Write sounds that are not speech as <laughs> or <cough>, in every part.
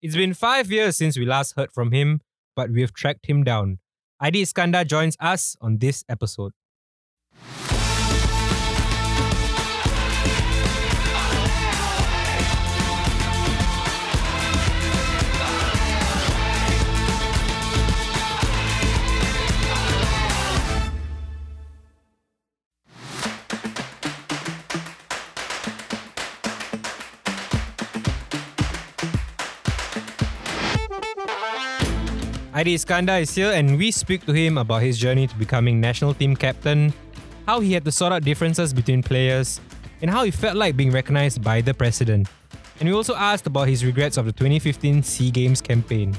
It's been five years since we last heard from him, but we've tracked him down. Aide Iskandar joins us on this episode. Aide Iskandar is here and we speak to him about his journey to becoming national team captain, how he had to sort out differences between players, and how he felt like being recognized by the president. And we also asked about his regrets of the 2015 SEA Games campaign.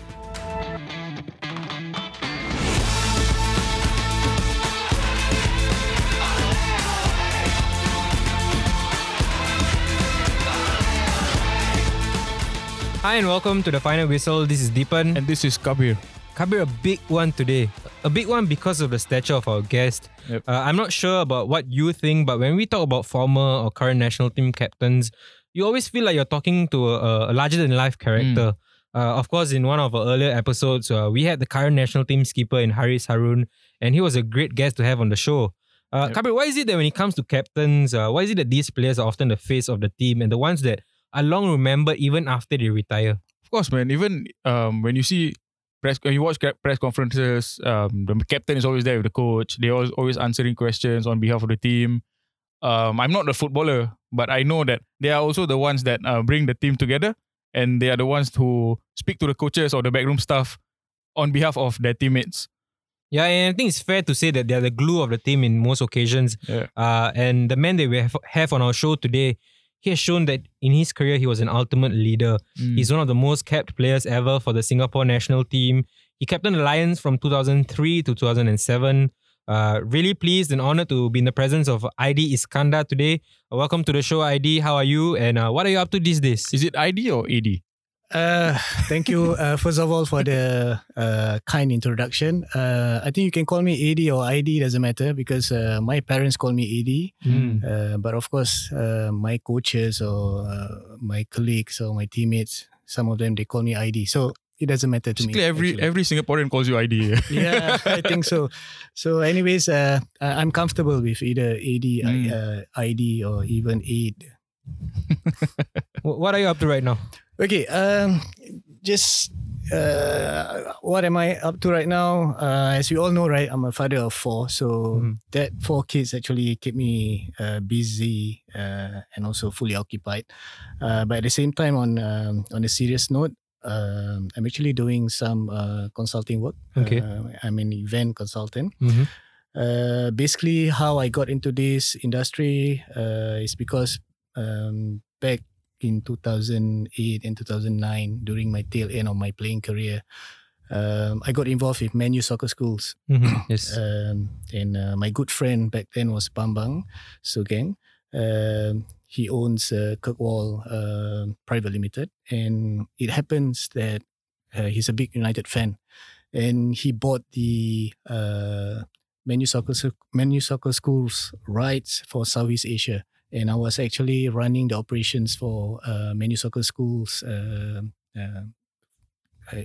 Hi and welcome to the final whistle. This is Deepan. And this is Kabir. Kabir, a big one today. A big one because of the stature of our guest. Yep. Uh, I'm not sure about what you think, but when we talk about former or current national team captains, you always feel like you're talking to a, a larger than life character. Uh, of course, in one of our earlier episodes, uh, we had the current national team skipper in Haris Harun, and he was a great guest to have on the show. Uh, Yep. Kabir, why is it that when it comes to captains, uh, why is it that these players are often the face of the team and the ones that are long remembered even after they retire? Of course, man. Even um, when you see press, when you watch press conferences, um, the captain is always there with the coach. They always always answering questions on behalf of the team. Um, I'm not a footballer, but I know that they are also the ones that uh, bring the team together, and they are the ones who speak to the coaches or the backroom staff on behalf of their teammates. Yeah, and I think it's fair to say that they're the glue of the team in most occasions. Yeah. Uh, and the man that we have, have on our show today, he has shown that in his career he was an ultimate leader. Mm. He's one of the most capped players ever for the Singapore national team. He captained the Lions from 2003 to 2007. Uh, really pleased and honored to be in the presence of ID Iskandar today. Welcome to the show, ID. How are you? And uh, what are you up to these days? Is it ID or AD? Uh, thank you, uh, first of all, for the uh, kind introduction. Uh, I think you can call me AD or ID, doesn't matter, because uh, my parents call me AD. Mm. Uh, but of course, uh, my coaches or uh, my colleagues or my teammates, some of them, they call me ID. So it doesn't matter to Basically, me. every actually. every Singaporean calls you ID. <laughs> yeah, I think so. So, anyways, uh, I- I'm comfortable with either AD, Mm. uh, ID, or even AID. <laughs> What are you up to right now? Okay, um, just uh, what am I up to right now? Uh, as you all know, right, I'm a father of four, so Mhm. that four kids actually keep me uh, busy uh, and also fully occupied. Uh, but at the same time, on um, on a serious note, um, I'm actually doing some uh, consulting work. Okay. I'm an event consultant. Mm-hmm. Uh, basically, how I got into this industry uh, is because um, back in 2008 and 2009, during my tail end of my playing career, um, I got involved with MU soccer schools. Mm-hmm. <clears throat> Yes. Um, and uh, my good friend back then was Bambang Sugeng. Um, he owns uh, Kirkwall uh, Private Limited, and it happens that uh, he's a big United fan, and he bought the uh, MU soccer MU soccer schools rights for Southeast Asia, and I was actually running the operations for uh, MU soccer schools uh, uh,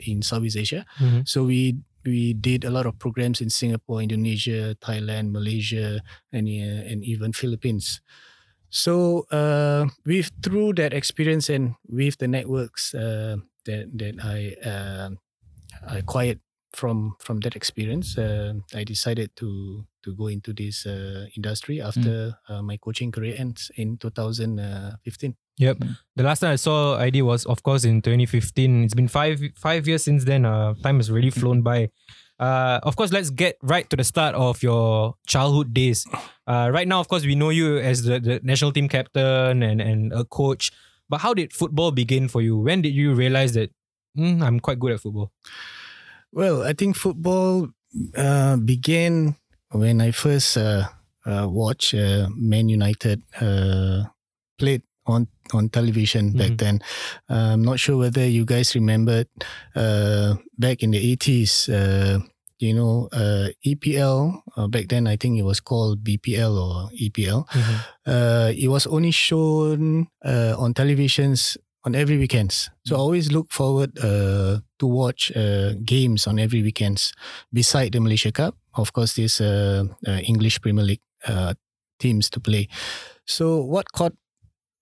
in Southeast Asia. Mhm. So we we did a lot of programs in Singapore, Indonesia, Thailand, Malaysia, and uh, and even Philippines. So uh, with through that experience and with the networks uh, that that I uh, acquired from from that experience, uh, I decided to to go into this uh, industry after uh, my coaching career ends in 2015. Yep. The last time I saw ID was, of course, in 2015. It's been five five years since then. Uh, time has really flown by. Uh, of course, let's get right to the start of your childhood days. Uh, right now, of course, we know you as the, the national team captain and, and a coach. But how did football begin for you? When did you realize that "Hmm, I'm quite good at football? Well, I think football uh, began when I first uh, uh, watched uh, Man United uh, played on on television back Mhm. then. I'm not sure whether you guys remembered uh, back in the 80s. Uh, you know, uh, EPL uh, back then. I think it was called BPL or EPL. Uh, it was only shown uh, on televisions on every weekends. So I always look forward uh, to watch uh, games on every weekends. Beside the Malaysia Cup, of course, there's uh, uh, English Premier League uh, teams to play. So what caught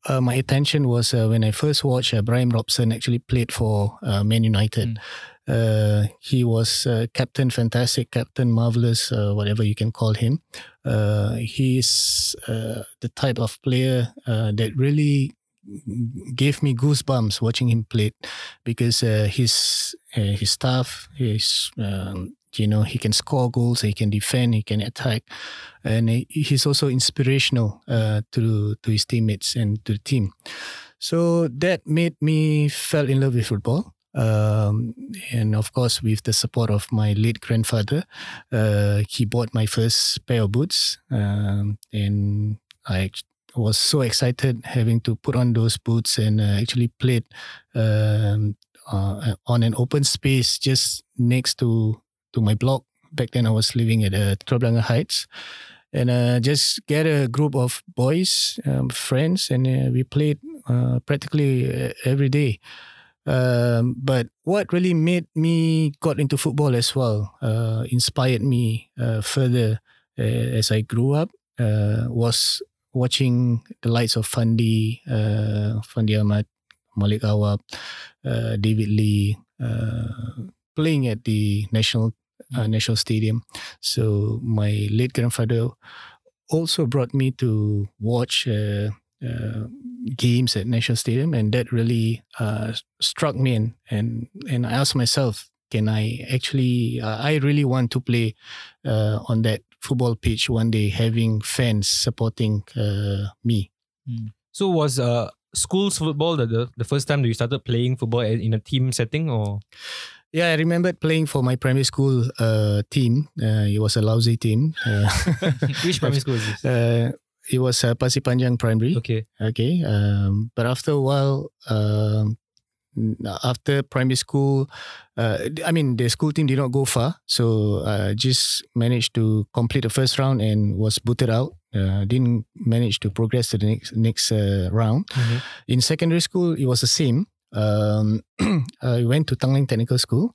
uh, my attention was uh, when I first watched uh, Brian Robson actually played for uh, Man United. Uh, he was uh, captain, fantastic captain, marvelous, uh, whatever you can call him. Uh, he's uh, the type of player uh, that really gave me goosebumps watching him play because uh, his uh, his stuff, his um, you know, he can score goals, he can defend, he can attack, and he's also inspirational uh, to to his teammates and to the team. So that made me fell in love with football. Um, and of course, with the support of my late grandfather, uh, he bought my first pair of boots, um, and I was so excited having to put on those boots and uh, actually played um, uh, on an open space just next to to my block. Back then, I was living at uh, Telok Heights, and uh, just get a group of boys, um, friends, and uh, we played uh, practically uh, every day. Um, but what really made me got into football as well, inspired me further as I grew up, was watching the likes of Fandi, uh, Fandi Ahmad, Malik Awab, uh, David Lee, uh, playing at the national uh, national stadium. So my late grandfather also brought me to watch uh, uh, games at National Stadium, and that really uh, struck me. And, and and I asked myself, can I actually? Uh, I really want to play uh, on that football pitch one day, having fans supporting uh, me. So was uh school's football the, the the first time that you started playing football in a team setting or Yeah, I remembered playing for my primary school uh, team. Uh, it was a lousy team. Uh, <laughs> which primary school is this? uh, it was uh, Pasir Panjang Primary. Okay. Okay. Um, but after a while, um, after primary school, uh, I mean, the school team did not go far. So uh, just managed to complete the first round and was booted out. Uh, didn't manage to progress to the next next uh, round. Mhm. In secondary school, it was the same. Um, <clears throat> I went to Tanglin Technical School.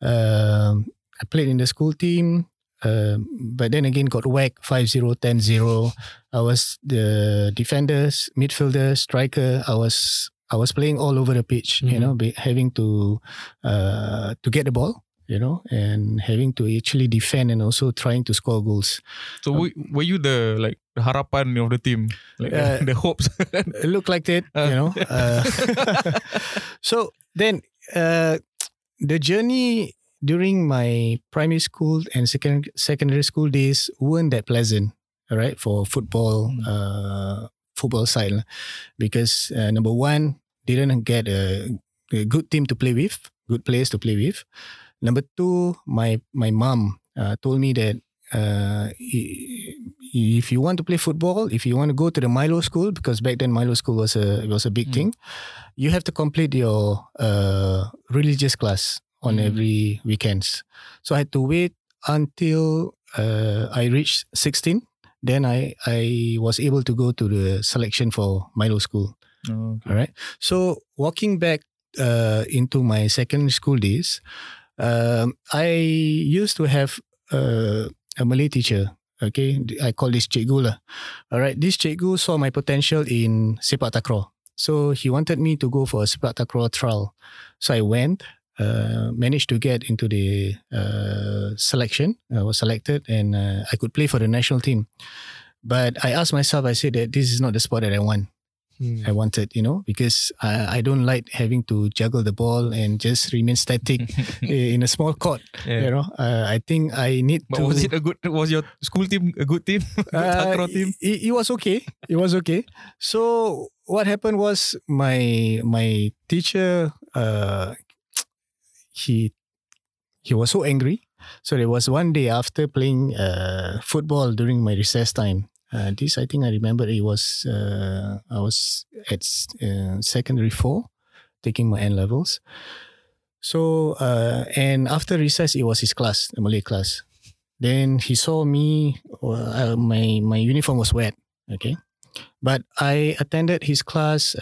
Um, I played in the school team. Um, but then again got whacked 5-0, 10-0. I was the defenders, midfielder, striker. I was I was playing all over the pitch, you Mhm. know, having to uh, to get the ball, you know, and having to actually defend and also trying to score goals. So were, were you the like the harapan of the team, like Uh, <laughs> the hopes? It looked like that, you know. Uh, <laughs> so then uh, the journey during my primary school and second secondary school days weren't that pleasant, all right, for football Mm. uh, football side lah. because uh, number one didn't get a, a good team to play with, good players to play with. Number two, my my mom uh, told me that uh, if you want to play football, if you want to go to the Milo school, because back then Milo school was a was a big Mm. thing, you have to complete your uh, religious class on Mm. every weekends. So I had to wait until uh, I reached sixteen. Then I I was able to go to the selection for Milo school. Oh, okay. All right. So walking back uh, into my secondary school days, um, I used to have uh, a Malay teacher. Okay, I call this cikgu lah. All right, this cikgu saw my potential in sepak takraw, so he wanted me to go for a sepak takraw trial. So I went, uh, managed to get into the uh, selection. I was selected, and uh, I could play for the national team. But I asked myself, I said that this is not the sport that I want. Hmm. I wanted, you know, because I, I don't like having to juggle the ball and just remain static <laughs> in a small court. Yeah. You know, uh, I think I need But to. was it a good? Was your school team a good team? <laughs> Good Uh, team? It, it was okay. It was okay. So what happened was my my teacher, uh, he he was so angry. So there was one day after playing uh, football during my recess time. Uh, this I think I remember it was uh, I was at uh, secondary four, taking my N levels. So uh, and after recess it was his class, the Malay class. Then he saw me. Uh, my my uniform was wet. Okay, but I attended his class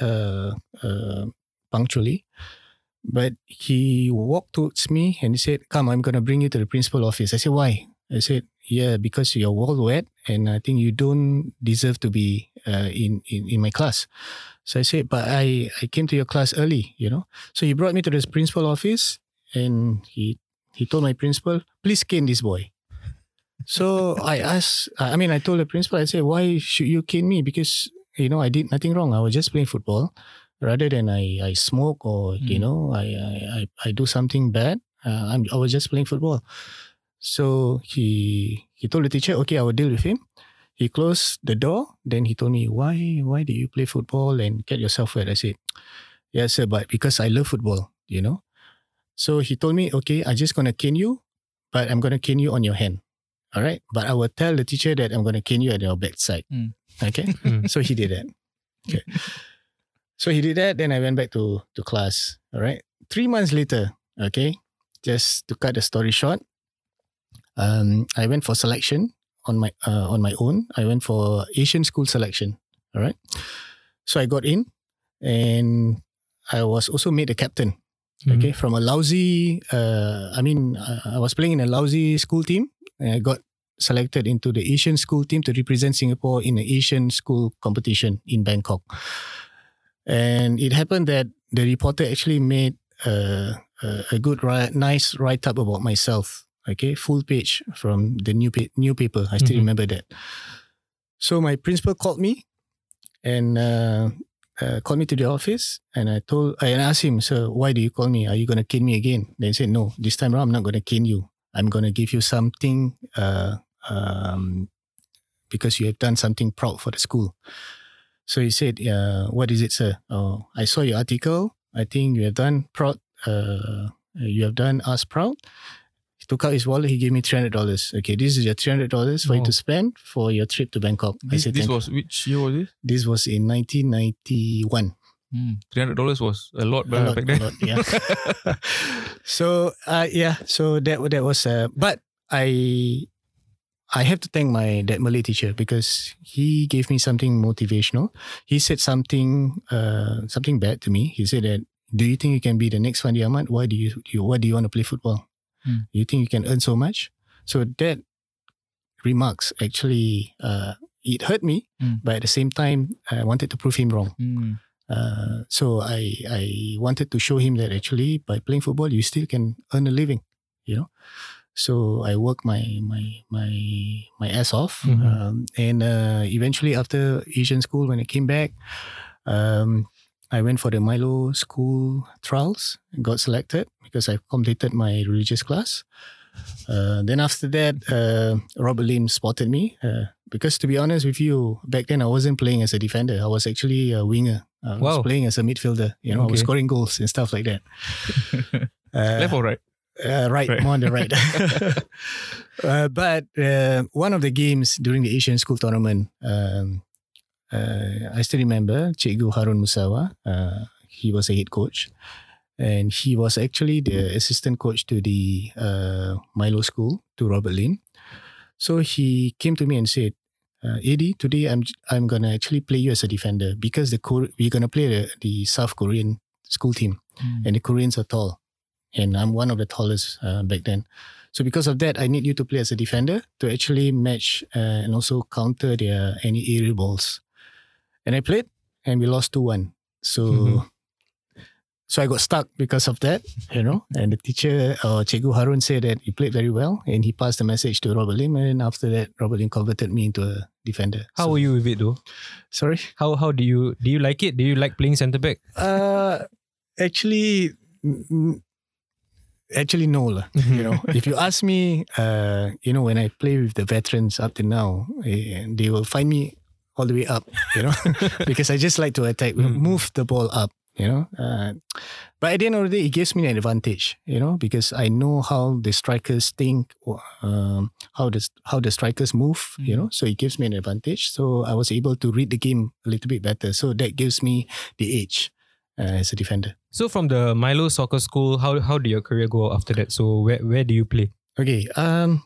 punctually. But he walked towards me and he said, Come, I'm going to bring you to the principal office. I said, Why? I said, Yeah, because you're all wet and I think you don't deserve to be uh, in, in, in my class. So I said, But I, I came to your class early, you know. So he brought me to the principal office and he, he told my principal, Please cane this boy. So I asked, I mean, I told the principal, I said, Why should you cane me? Because, you know, I did nothing wrong. I was just playing football rather than I, I smoke or you Mm. know I, I I do something bad. Uh, I'm I was just playing football. So he he told the teacher, okay, I will deal with him. He closed the door. Then he told me, why why do you play football and get yourself wet? I said, yes, sir, but because I love football, you know. So he told me, okay, I'm just gonna cane you, but I'm gonna cane you on your hand. All right, but I will tell the teacher that I'm gonna cane you at your backside. Mm. Okay, <laughs> Mm. so he did that. Okay. So he did that. Then I went back to to class. All right. Three months later, okay, just to cut the story short, um, I went for selection on my uh, on my own. I went for Asian school selection. All right. So I got in, and I was also made a captain. Mhm. Okay, from a lousy. Uh, I mean, I, I was playing in a lousy school team, and I got selected into the Asian school team to represent Singapore in the Asian school competition in Bangkok. And it happened that the reporter actually made a, a, a good, ri- nice write up about myself. Okay, full page from the new pa- new paper. I still Mhm. remember that. So my principal called me and uh, uh, called me to the office, and I told I asked him, "Sir, why do you call me? Are you gonna cane me again?" Then he said, "No, this time around, I'm not gonna cane you. I'm gonna give you something uh, um, because you have done something proud for the school." So he said, uh, "What is it, sir? Oh, I saw your article. I think you have done proud. Uh, you have done us proud." He took out his wallet. He gave me three hundred dollars. Okay, this is your three hundred dollars for you to spend for your trip to Bangkok. I said, this was which year was this? This was in 1991. Mm. Three hundred dollars was a lot, A back lot, back a then. lot, yeah. <laughs> so uh, yeah, so that that was uh, but I I have to thank my that Malay teacher because he gave me something motivational. He said something uh, something bad to me. He said that do you think you can be the next Fandi Ahmad? Why do you, you why do you want to play football? Hmm. You think you can earn so much? So that remarks actually uh, it hurt me, Hmm. but at the same time I wanted to prove him wrong. Mm. Uh, so I I wanted to show him that actually by playing football you still can earn a living, you know. So I worked my my my my ass off, Mhm. um, and uh, eventually after Asian school when I came back, um, I went for the Milo school trials and got selected because I completed my religious class. Uh, then after that, uh, Robert Lim spotted me uh, because to be honest with you, back then I wasn't playing as a defender. I was actually a winger. I was playing as a midfielder. You know, I was scoring goals and stuff like that. <laughs> Uh, Left or right? Uh, right, Right. more on the right. <laughs> <laughs> uh, but uh, one of the games during the Asian School Tournament, um, uh, I still remember Cikgu Harun Musawa. Uh, he was a head coach, and he was actually the assistant coach to the uh, Milo School to Robert Lim. So he came to me and said, uh, "Eddie, today I'm I'm gonna actually play you as a defender because the Kor- we're gonna play the, the South Korean school team." Mm. and the Koreans are tall, and I'm one of the tallest uh, back then. So because of that, I need you to play as a defender to actually match uh, and also counter their any aerial balls. And I played, and we lost two one. So. Mhm. So I got stuck because of that, you know. And the teacher, uh, Cikgu Harun, said that he played very well, and he passed the message to Robert Lim. And after that, Robert Lim converted me into a defender. How So- were you with it though? Sorry. How how do you do you like it? Do you like playing centre back? Uh, actually, mm, actually no lah. You know, if you <laughs> ask me, uh, you know, when I play with the veterans up to now, eh, they will find me all the way up. You know, <laughs> <laughs> because I just like to attack, Mm. move the ball up. You know, uh, but at the end of the day, it gives me an advantage. You know, because I know how the strikers think, um, how the how the strikers move. You Mm. know, so it gives me an advantage. So I was able to read the game a little bit better. So that gives me the edge as a defender. So from the Milo Soccer School, how how did your career go after that? So where where do you play? Okay. Um,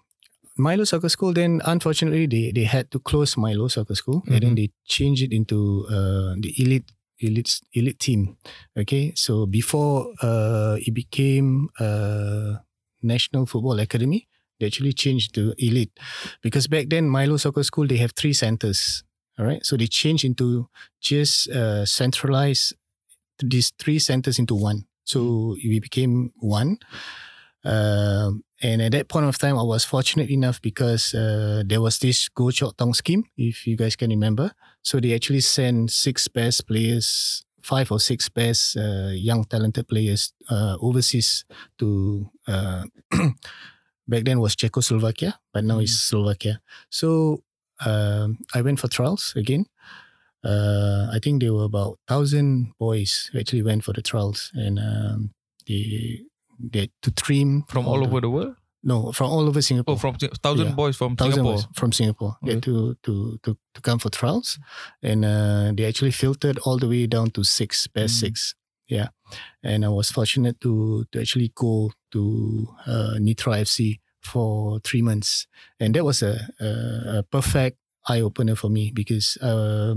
Milo Soccer School. Then, unfortunately, they they had to close Milo Soccer School, and then Mhm. they changed it into uh, the elite elite elite team. Okay, so before uh, it became uh, National Football Academy, they actually changed to elite because back then Milo Soccer School they have three centers. All right, so they changed into just uh, centralize these three centers into one. So we became one. Um, and at that point of time, I was fortunate enough because uh, there was this Goh Chok Tong scheme, if you guys can remember. So they actually sent six best players, five or six best uh, young talented players uh, overseas to. Uh, <clears throat> back then was Czechoslovakia, but now it's Slovakia. So um, I went for trials again. Uh, I think there were about thousand boys who actually went for the trials, and um, they they had to trim From all the- over the world? No, from all over Singapore. Oh, from thousand Yeah. boys from thousand Singapore. boys from Singapore. They had to, to to to come for trials, and uh, they actually filtered all the way down to six, best Mm. six. Yeah, and I was fortunate to to actually go to uh, Nitra FC for three months, and that was a a, a perfect eye opener for me because uh,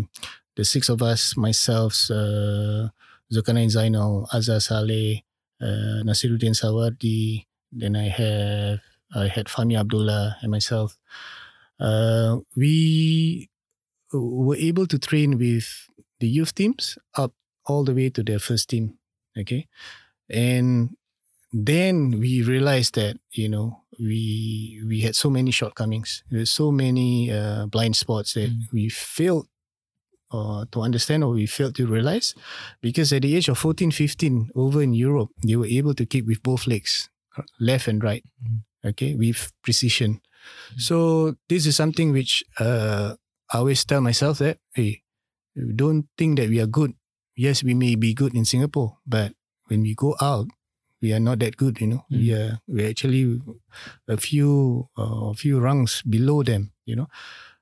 the six of us, myself, uh, Zulkarnain Zainal, Azhar Saleh, uh, Nasiruddin Sawardi, then I have I had Fahmi Abdullah and myself. Uh, we were able to train with the youth teams up all the way to their first team. Okay, and then we realized that you know we we had so many shortcomings. There's so many uh, blind spots that Mm. we failed uh, to understand or we failed to realize because at the age of 14 15 over in europe they were able to kick with both legs left and right Mm. okay with precision so this is something which uh, i always tell myself that hey don't think that we are good yes we may be good in singapore but when we go out we are not that good you know we are we're actually a few uh, a few rungs below them you know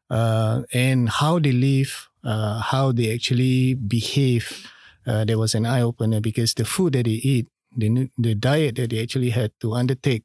uh, and how they live, uh, how they actually behave. Uh, there was an eye opener because the food that they eat, the the diet that they actually had to undertake,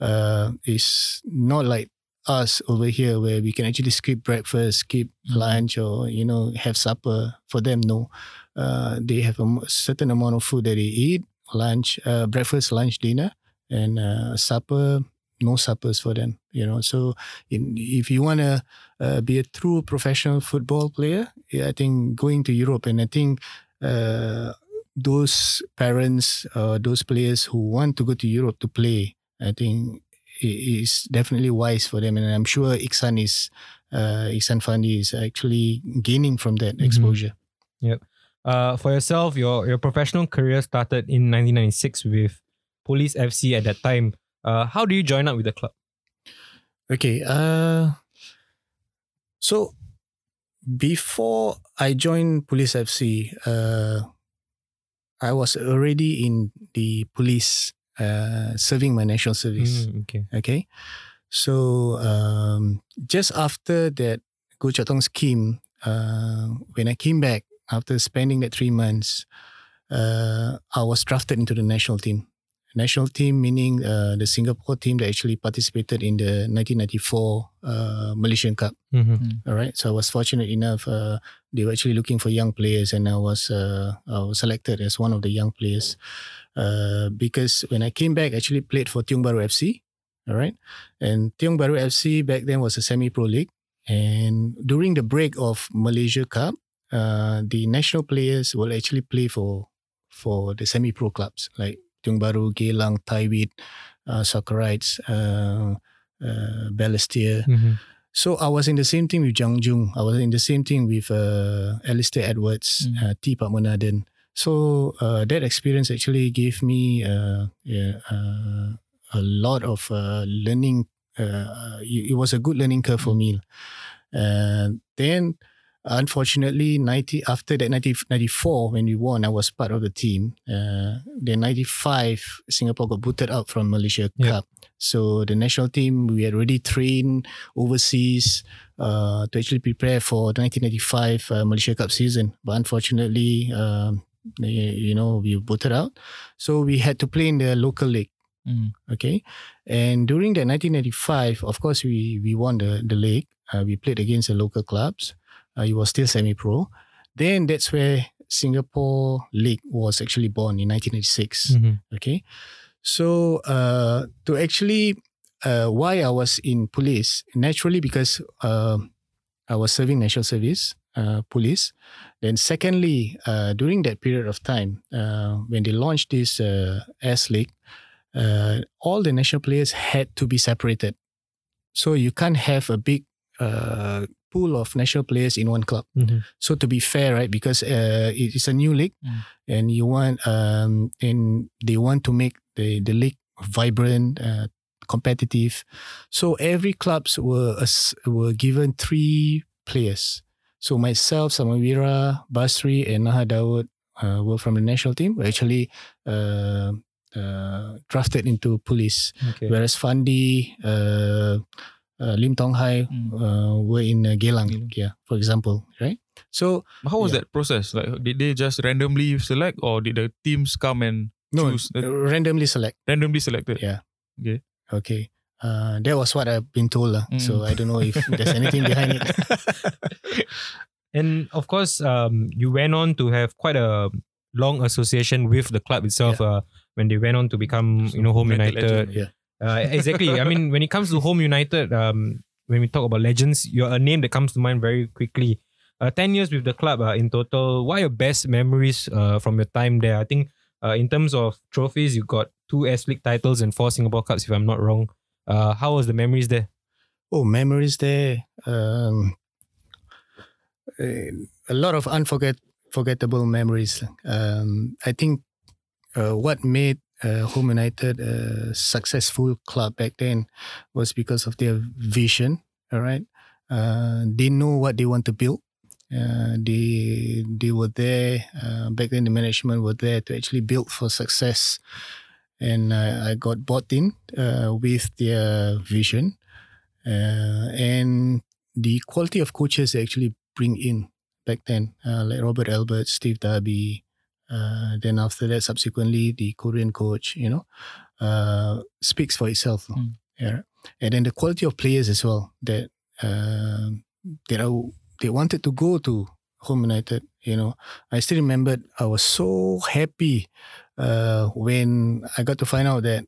uh, is not like us over here where we can actually skip breakfast, skip lunch, or you know have supper. For them, no, uh, they have a certain amount of food that they eat: lunch, uh, breakfast, lunch, dinner, and uh, supper. No suppers for them, you know. So, in, if you want to uh, be a true professional football player, yeah, I think going to Europe and I think uh, those parents, uh, those players who want to go to Europe to play, I think is definitely wise for them. And I'm sure Ikhsan is, uh, Ikhsan Fandi is actually gaining from that Mhm. exposure. Uh, for yourself, your your professional career started in 1996 with Police FC at that time. Uh, how do you join up with the club? Okay. Uh, so before I joined Police FC, uh, I was already in the police, uh, serving my national service. Mm, okay. Okay. So um, just after that Goh Chok Tong scheme, uh, when I came back after spending that three months, uh, I was drafted into the national team. National team meaning uh, the Singapore team that actually participated in the 1994 uh, Malaysian Cup. Mm-hmm. All right. So I was fortunate enough. Uh, they were actually looking for young players, and I was uh, I was selected as one of the young players. Uh, because when I came back, I actually played for Tiong Bahru FC. All right, and Tiong Bahru FC back then was a semi-pro league, and during the break of Malaysia Cup, uh, the national players will actually play for for the semi-pro clubs like Tiong Bahru, Geylang, Taiwit, uh, Soccerites, uh, uh, Balestier. Mm-hmm. So I was in the same team with Jang Jung. I was in the same team with uh, Alistair Edwards, Mm. uh, T. So uh, that experience actually gave me uh, yeah, uh, a lot of uh, learning. Uh, it was a good learning curve for me. And then, unfortunately, 90 after that 90, 94, when we won, I was part of the team. Uh, then 95, Singapore got booted out from Malaysia Yeah. Cup. So the national team, we had already trained overseas uh, to actually prepare for the 1995 uh, Malaysia Cup season. But unfortunately, um, they- you know, we were booted out. So we had to play in the local league. Mm. Okay. And during that 1995, of course, we, we won the, the league. Uh, we played against the local clubs. Uh, it was still semi-pro. Then that's where Singapore League was actually born in 1986. Mhm. Okay, so uh, to actually uh, why I was in police naturally because uh, I was serving national service uh, police. Then secondly, uh, during that period of time uh, when they launched this uh, S League, uh, all the national players had to be separated. So you can't have a big uh, pool of national players in one club. Mhm. So to be fair, right, because uh, it is a new league, Mm. and you want um, and they want to make the the league vibrant, uh, competitive. So every clubs were as- were given three players. So myself, Samawira, Basri, and Naha Dawood uh, were from the national team. Were actually uh, uh, drafted into police, Okay. whereas Fandi, uh, uh, Lim Tong Hai Mm. uh, were in uh, Geylang, Geylang. yeah, for example, right? So How was Yeah. that process? Like, did they just randomly select, or did the teams come and no, choose the- randomly select. randomly selected? Yeah. Okay. Okay. Uh, that was what I've been told. lah. Mm. So I don't know if there's anything behind it. <laughs> And of course, um, you went on to have quite a long association with the club itself. Uh, when they went on to become, you know, Home United United. legend. Yeah. Uh, exactly. I mean, when it comes to Home United, um, when we talk about legends, you're a name that comes to mind very quickly. Uh, 10 years with the club uh, in total. What are your best memories uh, from your time there? I think uh, in terms of trophies, you got two S League titles and four Singapore Cups, if I'm not wrong. Uh, how was the memories there? oh, memories there. Um, a lot of unforget forgettable memories. Um, I think uh, what made uh, Home United a successful club back then was because of their vision. All right, uh, they know what they want to build. Uh, they they were there uh, back then. The management were there to actually build for success, and uh, I got bought in uh, with their vision, uh, and the quality of coaches they actually bring in back then, uh, like Robert Albert, Steve Darby. Uh, then after that, subsequently the Korean coach, you know, uh, speaks for itself. Mm. Yeah, and then the quality of players as well that uh, that are, they wanted to go to Home United. You know, I still remember I was so happy uh, when I got to find out that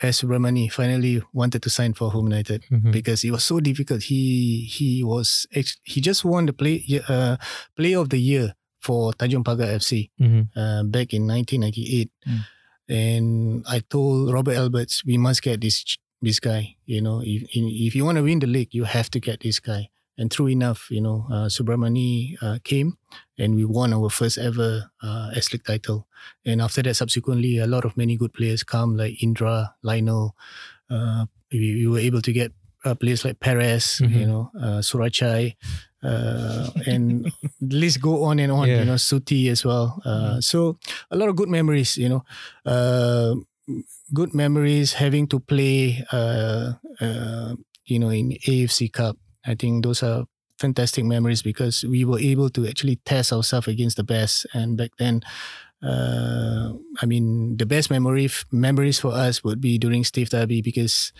S. Ramani finally wanted to sign for Home United Mhm. because it was so difficult. He he was he just won the play uh, player of the year for Tanjung Pagar FC Mhm. uh, back in 1998, Mm. and I told Robert Alberts we must get this this guy. You know, if if you want to win the league, you have to get this guy. And true enough, you know, uh, Subramani uh, came and we won our first ever uh, S League title. And after that, subsequently, a lot of many good players come like Indra, Lionel. Uh, we, we were able to get uh, players like Perez, Mhm. you know, uh, Surachai, uh, and the <laughs> list go on and on. Yeah. You know, Suti as well. Uh, So a lot of good memories. You know, uh, good memories having to play. Uh, uh, you know, in AFC Cup. I think those are fantastic memories because we were able to actually test ourselves against the best. And back then, uh, I mean, the best memory memories for us would be during Steve Darby because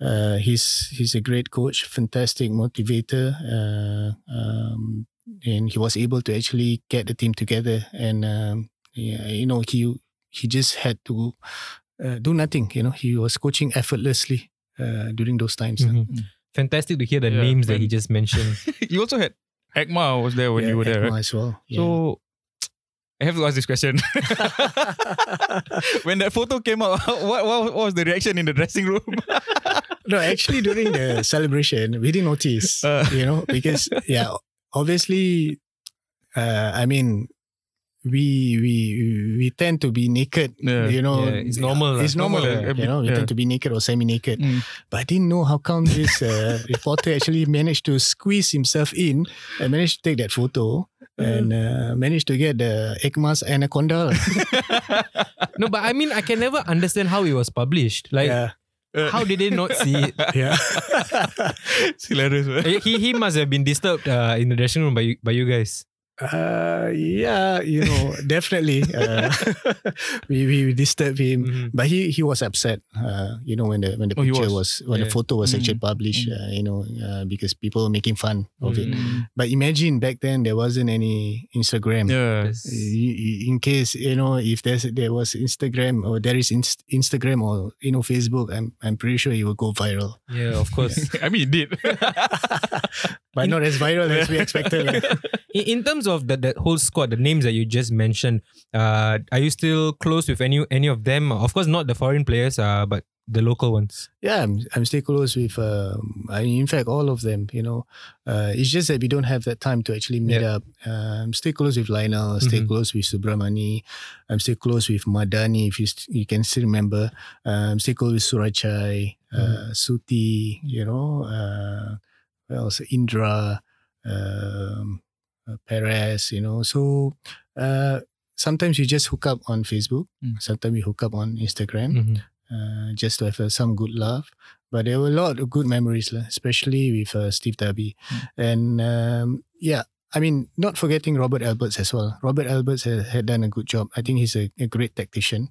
uh, he's he's a great coach, fantastic motivator, uh, um, and he was able to actually get the team together. And um, yeah, you know, he he just had to uh, do nothing. You know, he was coaching effortlessly uh, during those times. Mhm. Fantastic to hear the Yeah, names that he just mentioned. <laughs> you also had Egmar was there when Yeah, you were there, Egmar right? as well. Yeah. So I have to ask this question. <laughs> when that photo came out, <laughs> what, what, what was the reaction in the dressing room? <laughs> No, actually, during the celebration, we didn't notice, Uh. you know, because yeah, obviously, uh, I mean, we we we tend to be naked, Yeah. you know. Yeah, it's normal lah. It's normal, Normal, you know. We Yeah. tend to be naked or semi-naked. Mm. But I didn't know how come this uh, reporter actually managed to squeeze himself in and managed to take that photo and uh, managed to get the Egmar's anaconda. <laughs> <laughs> no, but I mean, I can never understand how it was published. Like, yeah, how did they not see it? <laughs> yeah. it's hilarious. man. he he must have been disturbed uh, in the dressing room by you, by you guys. Uh, yeah, you know, <laughs> definitely. Uh, <laughs> we we disturbed him, Mhm. but he he was upset. Uh, you know, when the when the Oh, picture was? was, when Yeah. the photo was Mm. actually published. Mm. Uh, you know, uh, because people were making fun of it. Mm. But imagine back then there wasn't any Instagram. Yes. Y- y- In case you know if there's there was Instagram or there is inst- Instagram or you know Facebook, I'm I'm pretty sure it would go viral, Yeah, of course. <laughs> I mean, it did. but not as viral as we expected. lah. In, in terms of the, that whole squad, the names that you just mentioned, uh, are you still close with any any of them? Of course, not the foreign players, uh, but the local ones. Yeah, I'm I'm still close with. Um, I mean, in fact, all of them. You know, uh, it's just that we don't have that time to actually meet up. Uh, I'm still close with Lionel. Still Mhm. close with Subramani. I'm still close with Madani. If you st- you can still remember, uh, I'm still close with Surachai, uh, Suti. You know, uh, what else? Indra, um, Perez. You know, so. Uh, Sometimes you just hook up on Facebook. Mm. Sometimes you hook up on Instagram Mhm. uh, just to have uh, some good laugh. But there were a lot of good memories, especially with uh, Steve Darby. And um, yeah, I mean, not forgetting Robert Alberts as well. Robert Alberts had, had done a good job. I think he's a, a great tactician.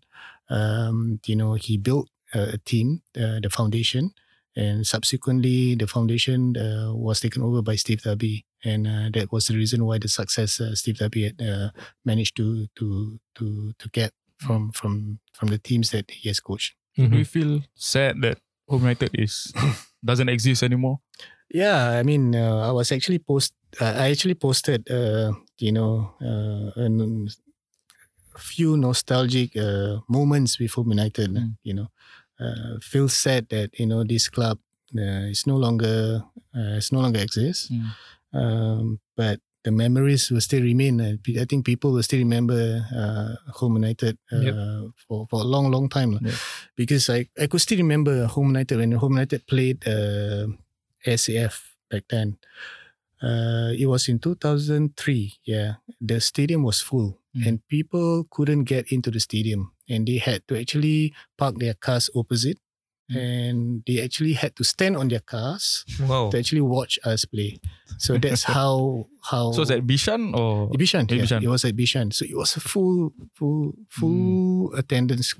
Um, you know, he built a, a team, uh, the foundation, and subsequently the foundation uh, was taken over by Steve Darby. And uh, that was the reason why the success uh, Steve Darby had uh, managed to to to to get from from from the teams that he has coached. Do Mhm. you feel sad that Home United is <laughs> doesn't exist anymore? Yeah, I mean, uh, I was actually post. Uh, I actually posted, uh, you know, uh, an, a few nostalgic uh, moments with Home United. Mm. You know, uh, feel sad that you know this club uh, is no longer uh, it's no longer exists. Mm. Um, but the memories will still remain. and I think people will still remember uh, Home United uh, Yep. for, for a long, long time. Yep. Because I, I could still remember Home United when Home United played uh, SAF back then. Uh, it was in 2003. Yeah, the stadium was full Mm. and people couldn't get into the stadium, and they had to actually park their cars opposite, Mm. and they actually had to stand on their cars Wow. to actually watch us play. So that's <laughs> how how. So is that Bishan or Bishan? Yeah, Bishan. it was at Bishan. So it was a full full full attendance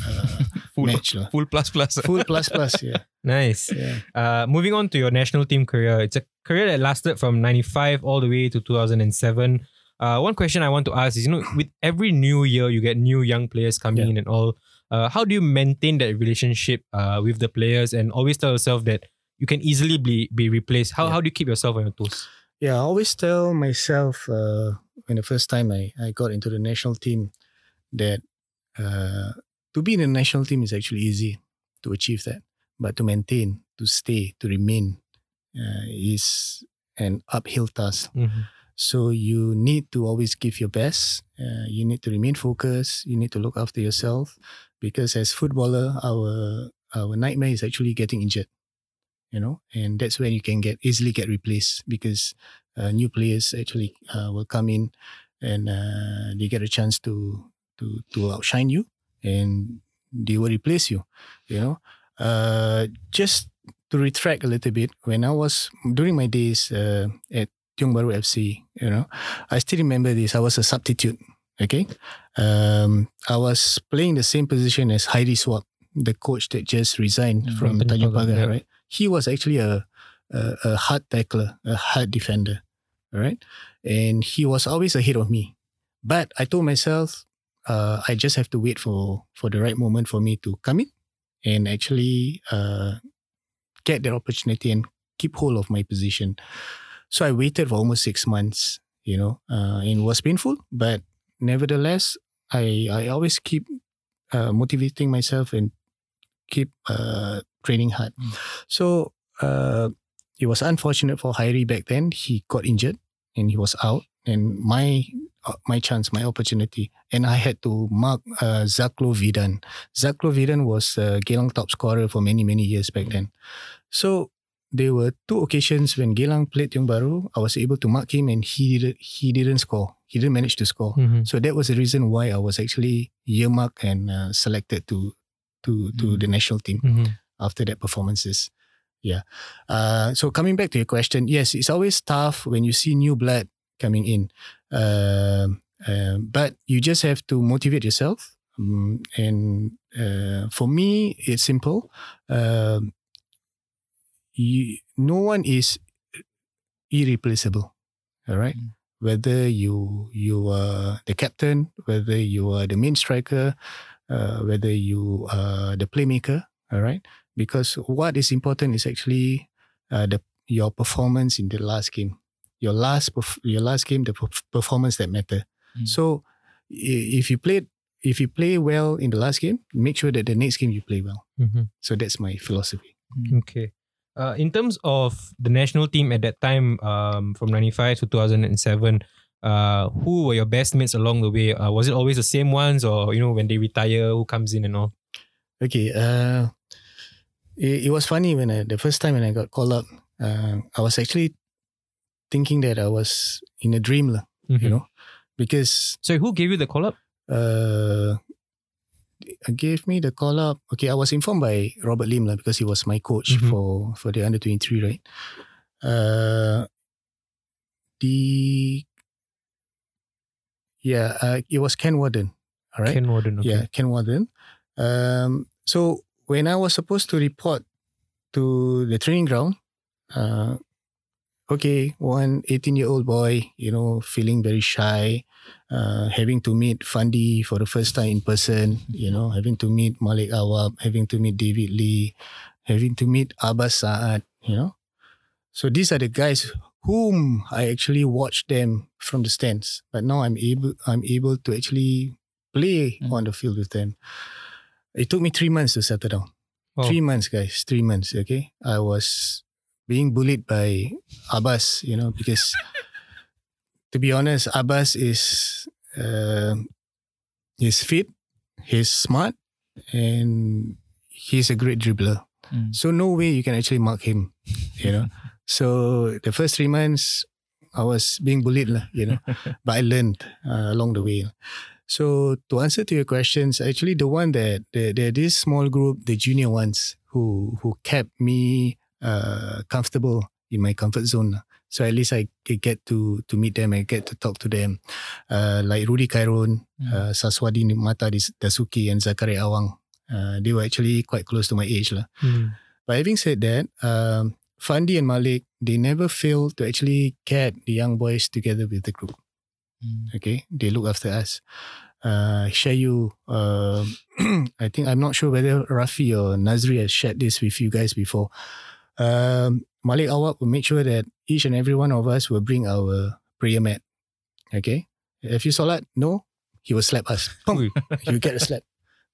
uh, <laughs> full, match lah. full plus plus? Full plus plus. Yeah, <laughs> Nice. yeah. Uh, moving on to your national team career, it's a career that lasted from 95 all the way to 2007. Uh, one question I want to ask is, you know, with every new year, you get new young players coming in and all. Uh, how do you maintain that relationship uh, with the players and always tell yourself that you can easily be, be replaced? How, Yeah. how do you keep yourself on your toes? Yeah, I always tell myself uh, when the first time I, I got into the national team that uh, to be in the national team is actually easy to achieve that, but to maintain, to stay, to remain uh, is an uphill task. So you need to always give your best. Uh, you need to remain focused. You need to look after yourself because as footballer, our our nightmare is actually getting injured. You know, and that's when you can get easily get replaced because uh, new players actually uh, will come in and uh, they get a chance to to to outshine you and they will replace you. You know, uh, just to retract a little bit, when I was during my days uh, at Tiong Bahru FC, you know, I still remember this. I was a substitute. Okay, um, I was playing the same position as Hairi Su'ap, the coach that just resigned Mm, from Tanjung Pagar, yeah. right? He was actually a, a a hard tackler, a hard defender, all right, and he was always ahead of me. But I told myself, uh, I just have to wait for for the right moment for me to come in and actually uh, get that opportunity and keep hold of my position. So I waited for almost six months, you know, uh, and it was painful, but nevertheless, I I always keep uh, motivating myself and keep uh, training hard. Mm. So uh, it was unfortunate for Hairi back then. He got injured and he was out, and my uh, my chance, my opportunity, and I had to mark uh, Zaklo Vidan. Zaklo Vidan was uh, Geylang top scorer for many many years back then. So there were two occasions when Geylang played Tiong Bahru. I was able to mark him, and he didn't he didn't score. He didn't manage to score. Mhm. So that was the reason why I was actually earmarked and uh, selected to to to Mm. the national team Mhm. after that performances. Yeah. Uh, so coming back to your question, yes, it's always tough when you see new blood coming in. Um, uh, but you just have to motivate yourself. Um, and uh, for me, it's simple. You, no one is irreplaceable. All right. Mm. Whether you you are the captain, whether you are the main striker, uh, whether you are the playmaker. All right. Because what is important is actually uh, the your performance in the last game. Your last perf- your last game, the perf- performance that matter. Mm. So if you played if you play well in the last game, make sure that the next game you play well. Mhm. So that's my philosophy. Okay. Uh, in terms of the national team at that time, um, from 95 to 2007, uh, who were your best mates along the way? Uh, was it always the same ones or, you know, when they retire, who comes in and all? Okay. Uh, it, it was funny when I, the first time when I got called up, uh, I was actually thinking that I was in a dream, lah, you know, because So who gave you the call up? uh, gave me the call up. Okay, I was informed by Robert Lim lah, because he was my coach Mhm. for for the under twenty three, right? Uh, the yeah, uh, it was Ken Worden. All right. Ken Worden. Okay. Yeah, Ken Worden. Um, so when I was supposed to report to the training ground, uh, okay, one 18 year old boy, you know, feeling very shy, uh, having to meet Fandi for the first time in person, you know, having to meet Malik Awab, having to meet David Lee, having to meet Abbas Saad, you know. So these are the guys whom I actually watched them from the stands, but now I'm able I'm able to actually play Mm. on the field with them. It took me three months to settle down. Wow. Three months, guys. Three months. Okay, I was being bullied by Abbas, you know, because to be honest, Abbas is uh, he's fit, he's smart, and he's a great dribbler. Mm. So no way you can actually mark him, you know. <laughs> so the first three months, I was being bullied, you know, <laughs> but I learned uh, along the way. So to answer to your questions, actually the one that the, the this small group, the junior ones, who who kept me uh, comfortable in my comfort zone. So at least I could get to to meet them and get to talk to them, uh, like Rudy Khairon, Mm. uh, Saswadi Mata Dasuki, and Zakaria Awang. Uh, they were actually quite close to my age. lah. Mm. But having said that, um, Fandi and Malik, they never fail to actually get the young boys together with the group. Mm. Okay, they look after us. Uh, Shayu, uh, <clears throat> I think I'm not sure whether Rafi or Nazri has shared this with you guys before. Um, Malik Awab will make sure that each and every one of us will bring our prayer mat. Okay, if you salat, no, he will slap us. <laughs> You get a slap.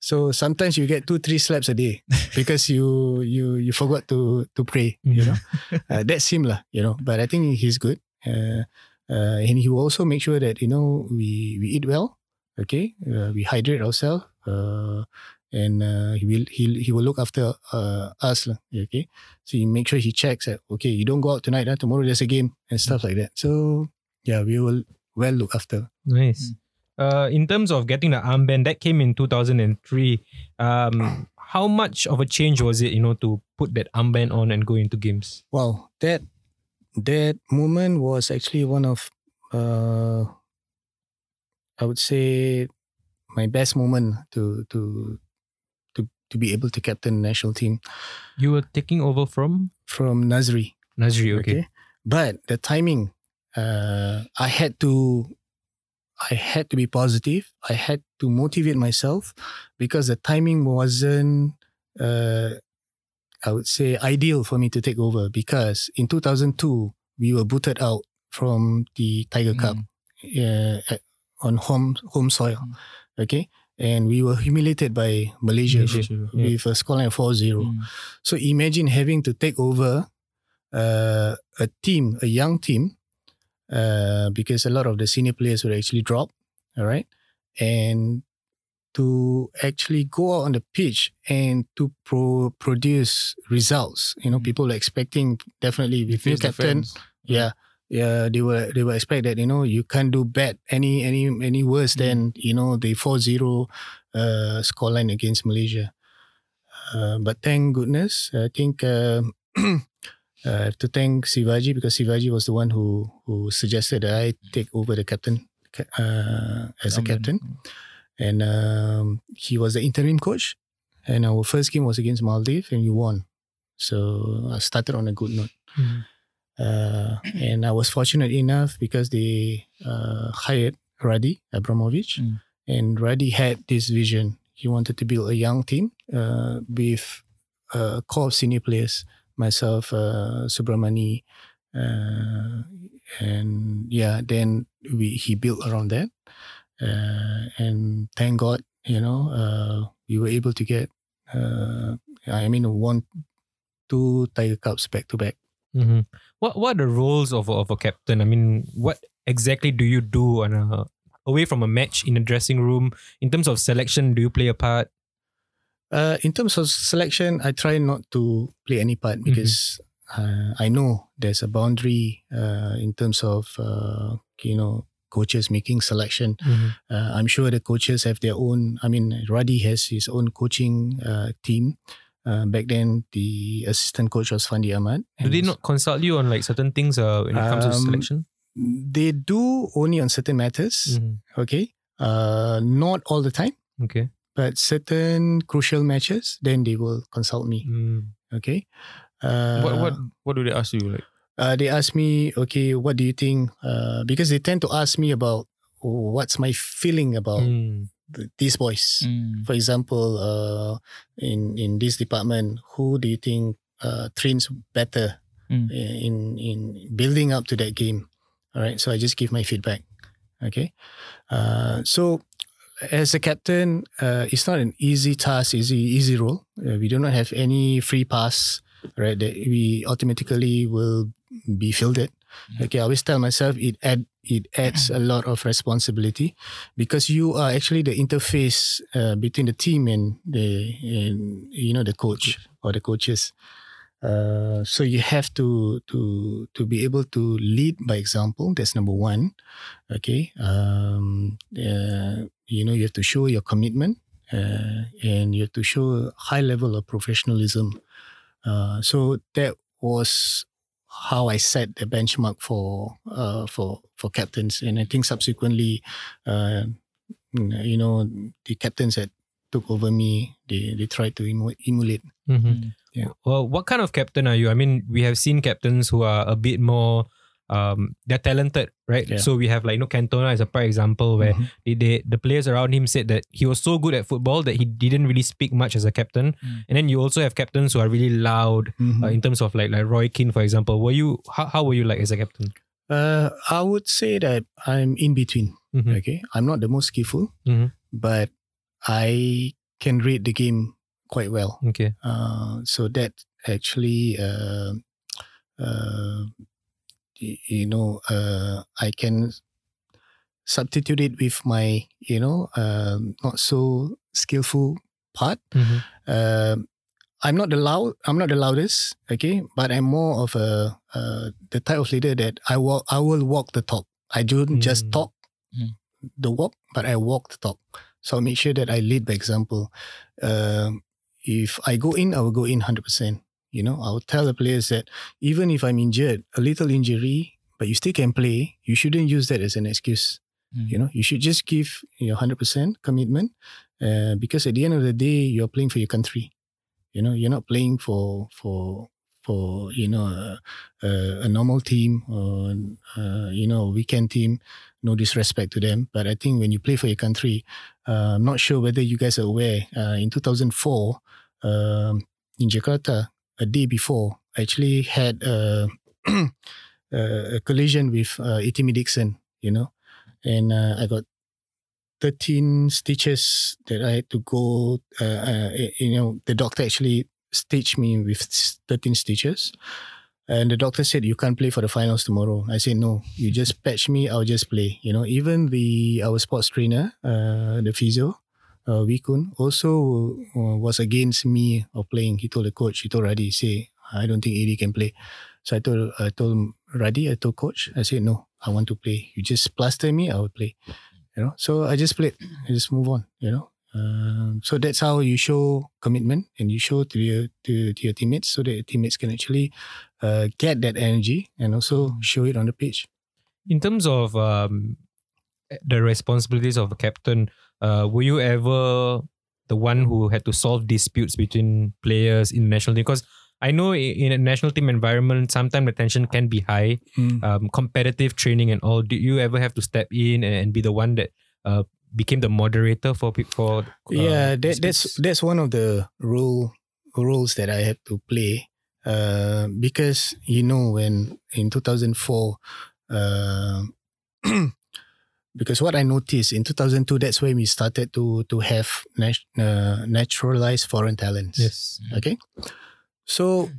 So sometimes you get two, three slaps a day because you you you forgot to to pray. You know, <laughs> uh, that's him lah. You know, but I think he's good. Uh, uh, and he will also make sure that you know we we eat well. Okay, uh, we hydrate ourselves. And uh, he will he he will look after uh, us. Okay, so he make sure he checks that okay you don't go out tonight. Uh, tomorrow there's a game and stuff like that. So yeah, we will well look after. Nice. Uh, in terms of getting the armband, that came in 2003. Um, how much of a change was it, you know, to put that armband on and go into games? well that that moment was actually one of uh, I would say my best moment to to to be able to captain the national team You were taking over from from Nazri. Nazri, okay. But the timing, uh, I had to, I had to be positive. I had to motivate myself because the timing wasn't, uh, I would say, ideal for me to take over. Because in 2002 we were booted out from the Tiger Cup uh, at- on home home soil. Mm. Okay. And we were humiliated by Malaysia, Malaysia, yeah. with a scoreline of 4-0. Mm. So imagine having to take over uh, a team, a young team, uh, because a lot of the senior players would actually drop. All right. And to actually go out on the pitch and to pro- produce results. You know, Mm. people are expecting definitely You with your captain. Yeah. Yeah, they were they were expect that you know you can't do bad any any any worse Mm. than you know the 4-0 uh, scoreline against Malaysia. Uh, but thank goodness, I think uh, uh, <clears throat> I have to thank Sivaji because Sivaji was the one who who suggested that I take over the captain uh, as a captain, and um, he was the interim coach. And our first game was against Maldives, and we won. So I started on a good note. Mhm. Uh, and I was fortunate enough because they uh, hired Raddy Avramovic, Mm. and Raddy had this vision. He wanted to build a young team uh, with a core of senior players, myself, uh, Subramani, uh, and yeah, then we he built around that, uh, and thank God, you know, uh, we were able to get, uh, I mean, one, two Tiger Cups back to back. Mhm. What What are the roles of a- of a captain? I mean, what exactly do you do on a away from a match in the dressing room in terms of selection? Do you play a part? Uh, in terms of selection, I try not to play any part because uh, I know there's a boundary uh, in terms of uh, you know coaches making selection. Uh, I'm sure the coaches have their own. I mean, Raddy has his own coaching uh, team. Uh, back then, the assistant coach was Fandi Ahmad. Do they not consult you on like certain things uh, when it comes to Um, selection? They do only on certain matters. Mhm. Okay, uh, not all the time, Okay. but certain crucial matches. Then they will consult me. Mm. Okay. Uh, what what what do they ask you like? uh, they ask me, okay, what do you think? Uh, because they tend to ask me about oh, what's my feeling about Mm. Th- these boys. Mm. For example, uh, in in this department, who do you think uh, trains better Mm. in in building up to that game? All right, so I just give my feedback. Okay, uh, so as a captain, uh, it's not an easy task, easy easy role. Uh, we do not have any free pass, right? That we automatically will be fielded. Okay, I always tell myself it add it adds a lot of responsibility because you are actually the interface uh, between the team and the and, you know the coach or the coaches. Uh, so you have to to to be able to lead by example. That's number one. Okay. Um, uh, you know you have to show your commitment uh, and you have to show a high level of professionalism. Uh, so that was how I set the benchmark for uh, for for captains, and I think subsequently, uh, you know, the captains that took over me, they they tried to emu- emulate. Mhm. Mm. Yeah. Well, what kind of captain are you? I mean, we have seen captains who are a bit more. Um, they're talented, right? Yeah. So we have like you know Cantona is a prime example where Mhm. they, they the players around him said that he was so good at football that he didn't really speak much as a captain. Mm. And then you also have captains who are really loud Mhm. uh, in terms of like like Roy Keane, for example. Were you how, how were you like as a captain? Uh, I would say that I'm in between. Mhm. Okay, I'm not the most skillful, Mhm. but I can read the game quite well. Okay. Uh, so that actually, uh, uh, you know, uh, I can substitute it with my, you know, um, not so skillful part. Mhm. Um I'm not the loud. I'm not the loudest. Okay, but I'm more of a uh, the type of leader that I walk. I will walk the talk. I don't just Mm. talk Mm. the walk, but I walk the talk. So I make sure that I lead by example. Um, if I go in, I will go in hundred percent. You know, I will tell the players that even if I'm injured, a little injury, but you still can play, you shouldn't use that as an excuse. Mm. You know, you should just give your hundred percent commitment, uh, because at the end of the day, you're playing for your country. You know, you're not playing for for for you know a, a, a normal team or uh, you know a weekend team. No disrespect to them, but I think when you play for your country, uh, I'm not sure whether you guys are aware. Uh, in 2004, um, in Jakarta, a day before, I actually had a, <clears throat> a collision with uh, Itimi Dickson. You know, and uh, I got 13 stitches that I had to go. Uh, uh, you know, the doctor actually stitched me with 13 stitches. And the doctor said, you can't play for the finals tomorrow. I said, no, you just patch me, I'll just play. You know, even the our sports trainer, uh, the physio, uh, also uh, was against me of playing. He told the coach, he told Raddy, say, I don't think Aide can play. So I told, I told Raddy, I told coach, I said, no, I want to play. You just plaster me, I will play. You know, so I just played. I just move on. You know, um, so that's how you show commitment and you show to your to, to your teammates, so that your teammates can actually uh, get that energy and also show it on the pitch. In terms of um, the responsibilities of a captain, uh, were you ever the one who had to solve disputes between players in the national team? Because I know in a national team environment, sometimes the tension can be high, um, competitive training and all. Did you ever have to step in and, be the one that uh, became the moderator for pe- for? uh, yeah, that, that's that's one of the role roles that I had to play. Uh, because you know when in 2004, uh, <clears throat> because what I noticed in 2002, that's when we started to to have nat- uh, naturalized foreign talents. yes. Okay. So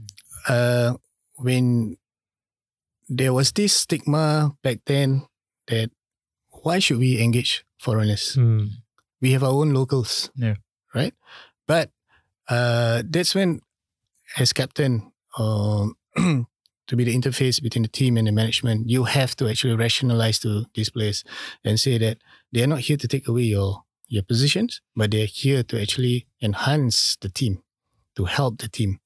uh when there was this stigma back then that why should we engage foreigners? Mm. We have our own locals. Yeah. Right? But uh that's when as captain um <clears throat> to be the interface between the team and the management, you have to actually rationalize to this place and say that they are not here to take away your your positions, but they're here to actually enhance the team, to help the team.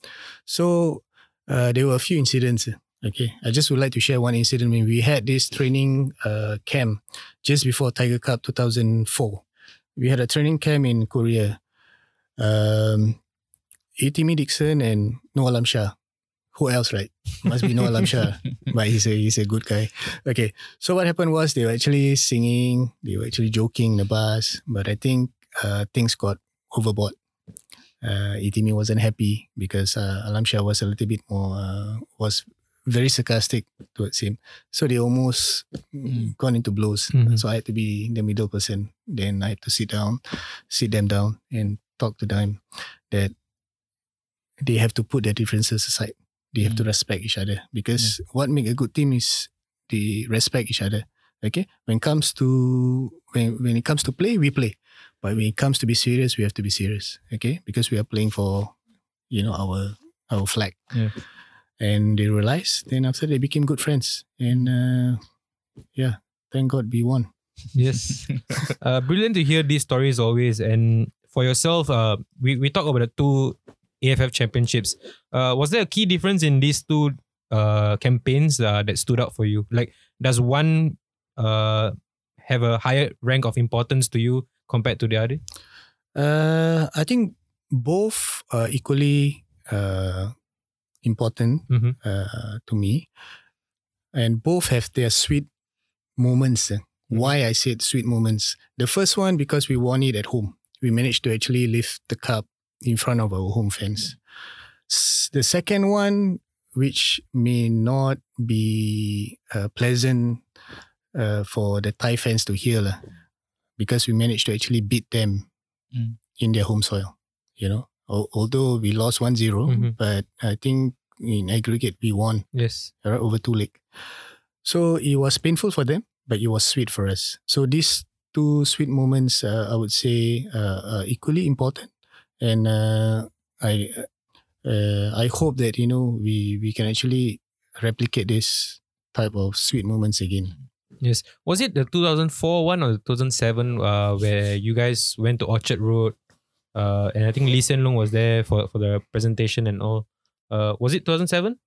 So uh, there were a few incidents. Okay, I just would like to share one incident when we had this training uh, camp just before Tiger Cup 2004. We had a training camp in Korea. Um, Dickson and Noh Alam Shah. Who else, right? Must be Noh Alam Shah, but he's a he's a good guy. Okay, so what happened was they were actually singing, they were actually joking in the bus, but I think uh, things got overboard. Uh, Itimi wasn't happy because uh, Alam Shah was a little bit more uh, was very sarcastic towards him. So they almost Mm. gone into blows. Mhm. So I had to be the middle person. Then I had to sit down, sit them down, and talk to them that they have to put their differences aside. They have to respect each other because what make a good team is they respect each other. Okay, when it comes to when when it comes to play, we play, but when it comes to be serious, we have to be serious. Okay, because we are playing for, you know, our our flag. Yeah. And they realized. Then after they became good friends, and uh, yeah, thank God we won. Yes. <laughs> uh, brilliant to hear these stories always. And for yourself, uh, we, we talk about the two AFF championships. Uh, was there a key difference in these two uh, campaigns uh, that stood out for you? Like, does one uh, have a higher rank of importance to you compared to the other? Uh, I think both are equally uh, important Mhm. uh, to me, and both have their sweet moments. eh. Why I said sweet moments? The first one because we won it at home. We managed to actually lift the cup in front of our home fans. The second one, which may not be uh, pleasant uh, for the Thai fans to hear, lah, because we managed to actually beat them Mm. in their home soil. You know, Al- although we lost 1-0, Mhm. but I think in aggregate we won Yes. right, over two leg. So it was painful for them, but it was sweet for us. So these two sweet moments, uh, I would say, uh, are equally important, and uh, I uh, I hope that you know we we can actually replicate this type of sweet moments again. Yes. Was it the 2004 one or the 2007 uh, where you guys went to Orchard Road? Uh, and I think Lee Hsien Loong was there for, for the presentation and all. Uh, was it 2007?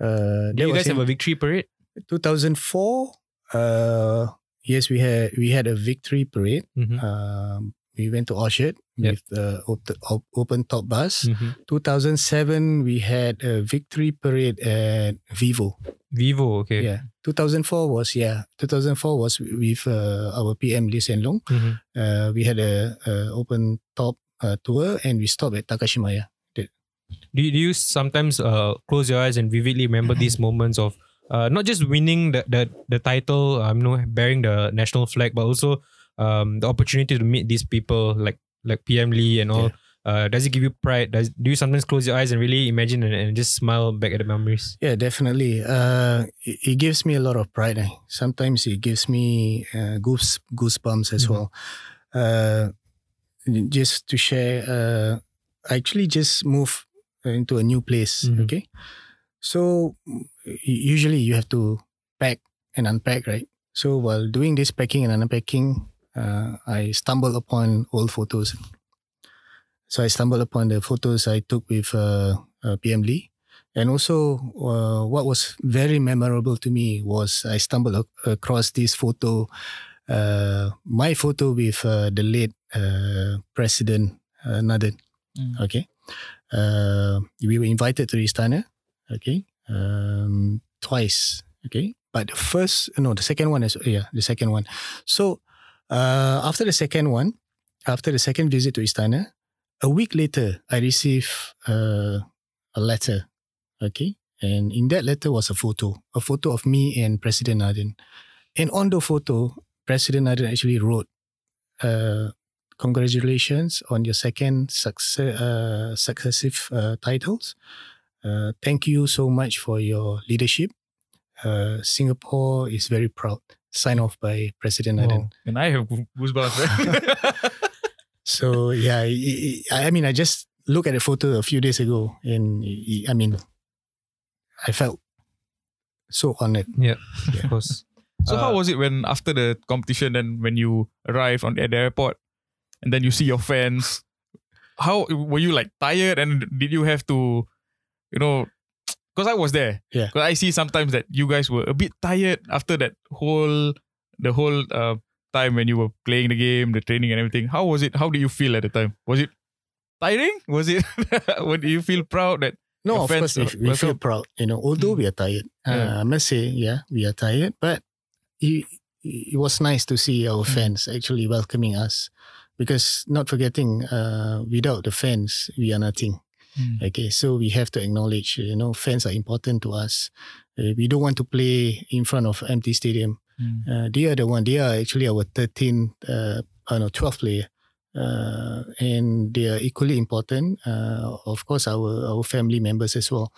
Uh, Did you guys have a victory parade? 2004. Uh, yes, we had we had a victory parade. Mm-hmm. Um, we went to Orchard Yep. with the op- op- open top bus. Mm-hmm. 2007, we had a victory parade at Vivo. Vivo, okay. Yeah. 2004 was, yeah, 2004 was with uh, our PM Lee Hsien Loong. Mhm. Uh, we had a, a open top uh, tour and we stopped at Takashimaya. Do, you- do you sometimes uh, close your eyes and vividly remember these moments of uh, not just winning the the, the title, um, you know, bearing the national flag, but also um, the opportunity to meet these people like like PM Lee and all. Uh, does it give you pride? Does do you sometimes close your eyes and really imagine and, and just smile back at the memories? Yeah, definitely. Uh, it, it gives me a lot of pride. eh. Sometimes it gives me uh, goose goosebumps as Mhm. well. Uh, just to share, uh, I actually just moved into a new place. Mhm. Okay, so usually you have to pack and unpack, right? So while doing this packing and unpacking, uh, I stumbled upon old photos. So I stumbled upon the photos I took with uh, uh, PM Lee And also, uh, what was very memorable to me was I stumbled ac- across this photo, uh, my photo with uh, the late uh, President uh, Nathan. Mm. Okay. Uh, we were invited to Istana. Okay. Um, twice. Okay. But the first, no, the second one is, yeah, the second one. So, uh, after the second one, after the second visit to Istana, a week later, I received uh, a letter. Okay. And in that letter was a photo, a photo of me and President Nathan. And on the photo, President Nathan actually wrote, uh, congratulations on your second uh, successive uh, titles. Uh, thank you so much for your leadership. Uh, Singapore is very proud. Sign off by President Nathan. Wow. And I have goosebumps. <laughs> <laughs> So yeah, I, mean, I just looked at the photo a few days ago, and I mean, I felt so honored. Yeah, of course. <laughs> so how Uh, was it when after the competition and when you arrived on at the airport and then you see your fans? How were you like tired and did you have to, you know, because I was there. Yeah. Because I see sometimes that you guys were a bit tired after that whole, the whole uh, time when you were playing the game, the training and everything. How was it? How did you feel at the time? Was it tiring? Was it? <laughs> what do you feel proud that? No, of course, we, we feel proud. You know, although Mm. we are tired, uh, I must say, yeah, we are tired, but it, it was nice to see our Mm. fans actually welcoming us, because not forgetting, uh, without the fans, we are nothing. Okay, so we have to acknowledge, you know, fans are important to us. Uh, we don't want to play in front of empty stadium. Uh, they are the one. They are actually our 13, uh, uh, no, 12 player. Uh, and they are equally important. Uh, of course, our our family members as well.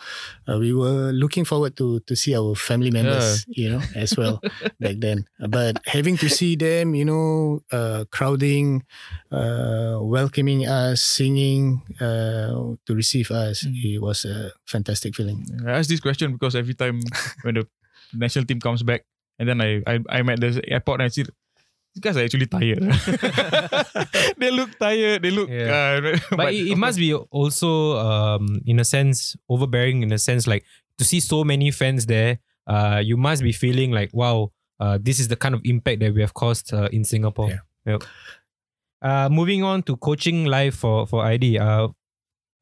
Uh, we were looking forward to to see our family members, you know, as well <laughs> back then. But having to see them, you know, uh, crowding, uh, welcoming us, singing uh, to receive us, Mm. it was a fantastic feeling. I ask this question because every time when the <laughs> national team comes back, and then I I I'm at the airport and I see these guys are actually tired. <laughs> they look tired. They look. Yeah. Uh, <laughs> But, it, it must be also, um, in a sense, overbearing. In a sense, like to see so many fans there, uh, you must be feeling like, wow, uh, this is the kind of impact that we have caused uh, in Singapore. Yeah. Yep. Uh, moving on to coaching life for for Aide. Uh,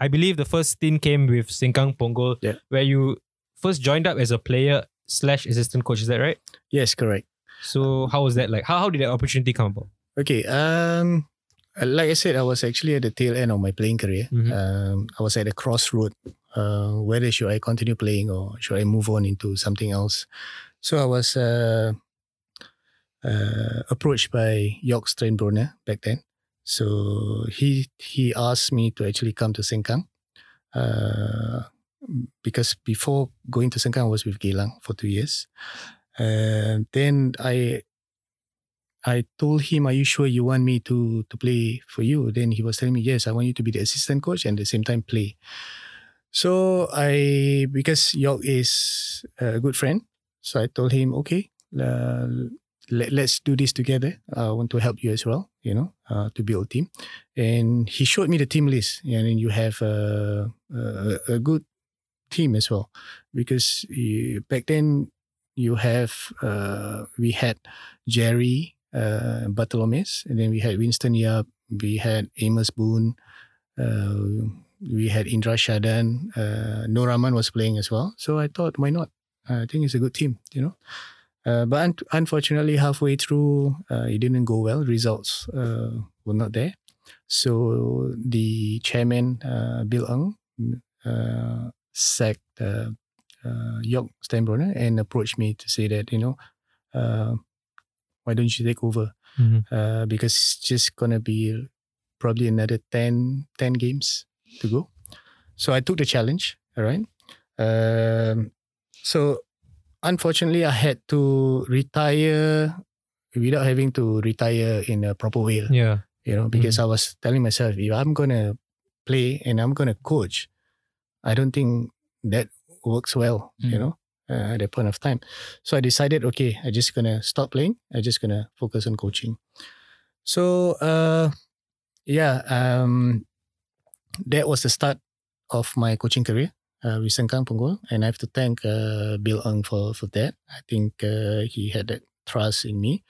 I believe the first stint came with Sengkang Punggol, Yeah. where you first joined up as a player slash assistant coach. Is that right? Yes, correct. So how was that like? How how did that opportunity come about? Okay. Um, like I said, I was actually at the tail end of my playing career. Mhm. Um, I was at a crossroad. Uh, whether should I continue playing or should I move on into something else? So I was uh, uh, approached by Jörg Steinebrunner back then. So he he asked me to actually come to Sengkang. Uh, because before going to Sengkang, I was with Geylang for two years. And then I I told him, "Are you sure you want me to to play for you?" Then he was telling me, "Yes, I want you to be the assistant coach and at the same time play." So I, because Jörg is a good friend, so I told him, "Okay, uh, let, let's do this together. I want to help you as well, you know, uh, to build team." And he showed me the team list, and then you have a a, a good team as well, because back then you have uh, we had Jerry uh, Bartholomew, and then we had Winston Yap, we had Amos Boon, uh, we had Indra Shadan, uh, Noor Rahman was playing as well. So I thought, why not? I think it's a good team, you know. Uh, but un- unfortunately, halfway through, uh, it didn't go well. Results uh, were not there. So the chairman, uh, Bill Ng, sacked uh, uh, Jörg Steinebrunner and approached me to say that, you know, uh, why don't you take over? Mhm. Uh, because it's just going to be probably another 10, 10 games to go. So I took the challenge, all right? Um, so unfortunately, I had to retire without having to retire in a proper way, Yeah. you know, because I was telling myself, if I'm going to play and I'm going to coach, I don't think that works well, you Mm. know, uh, at that point of time. So I decided, okay, I'm just going to stop playing. I'm just going to focus on coaching. So, uh, yeah, um, that was the start of my coaching career. uh, with Sengkang Punggol, and I have to thank uh, Bill Ng for for that. I think uh, he had that trust in me.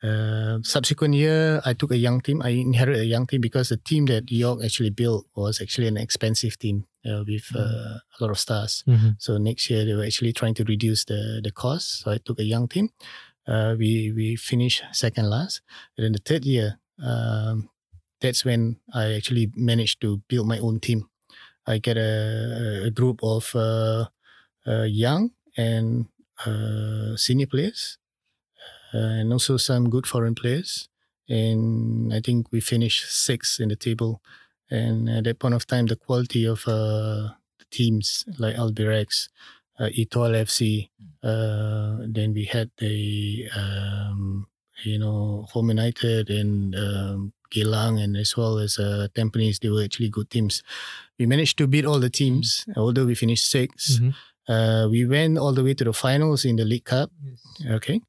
Uh, subsequent year, I took a young team. I inherited a young team because the team that Jörg actually built was actually an expensive team uh, with uh, a lot of stars. Mhm. So next year they were actually trying to reduce the the cost. So I took a young team. Uh, we we finished second last. And then the third year, um, that's when I actually managed to build my own team. I get a, a group of uh, uh, young and uh, senior players, uh, and also some good foreign players. And I think we finished sixth in the table. And at that point of time, the quality of uh, the teams like Albirex, uh, Etoile FC, uh, then we had the um, you know Home United and um, Geylang and as well as uh, Tampines. They were actually good teams. We managed to beat all the teams, although we finished 6th Mhm. Uh, we went all the way to the finals in the League Cup. Okay.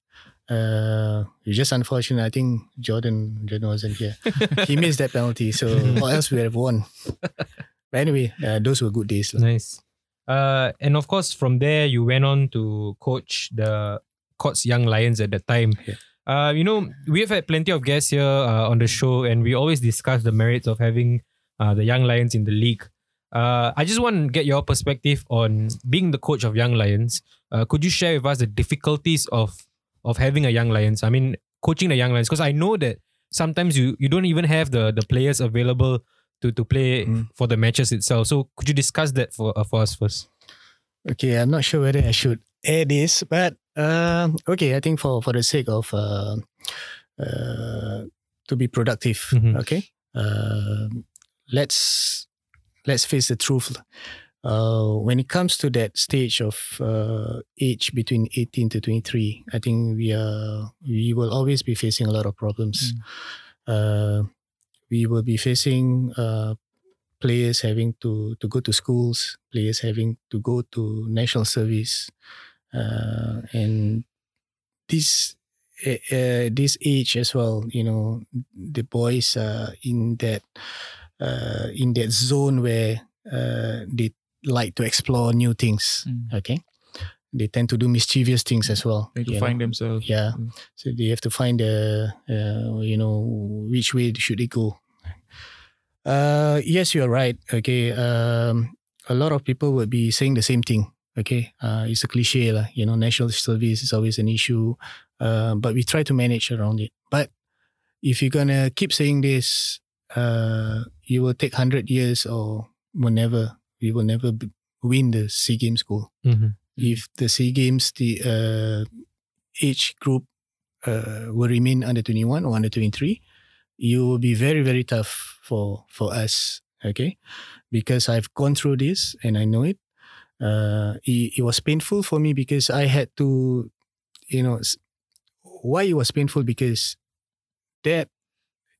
Uh, it's just unfortunate. I think Jordan Jordan wasn't here. <laughs> he missed that penalty, so <laughs> or else we would have won. But anyway, uh, those were good days. lah. Nice. Uh, and of course, from there you went on to coach the Courts Young Lions at that time. Yeah. Uh, you know, we have had plenty of guests here uh, on the show, and we always discuss the merits of having uh, the Young Lions in the league. Uh, I just want to get your perspective on being the coach of Young Lions. Uh, could you share with us the difficulties of of having a Young Lions? I mean, coaching the Young Lions, because I know that sometimes you you don't even have the the players available to to play Mm. for the matches itself. So could you discuss that for uh, for us first? Okay, I'm not sure whether I should add this, but um, okay, I think for for the sake of uh, uh, to be productive, Mhm. okay, um, let's let's face the truth. Uh, when it comes to that stage of uh, age between 18 to 23, I think we are we will always be facing a lot of problems. Uh, we will be facing uh, players having to to go to schools, players having to go to national service, uh, and this uh, uh, this age as well. You know, the boys are in that uh, in that zone where uh, they like to explore new things. Mm. Okay, they tend to do mischievous things as well. They need to you know. find themselves. Yeah. Mm. So they have to find the, uh, you know, which way should they go. Uh, yes, you're right. Okay. Um, a lot of people would be saying the same thing. Okay. Uh, it's a cliche, lah. you know, national service is always an issue. Uh, but we try to manage around it. But if you're going to keep saying this, uh, you will take 100 years or will never, we will never win the SEA Games goal Mm-hmm. if the SEA Games, the uh, age group uh, will remain under 21 or under 23, you will be very, very tough for, for us. Okay. Because I've gone through this and I know it. Uh, it, it was painful for me because I had to, you know, why it was painful because that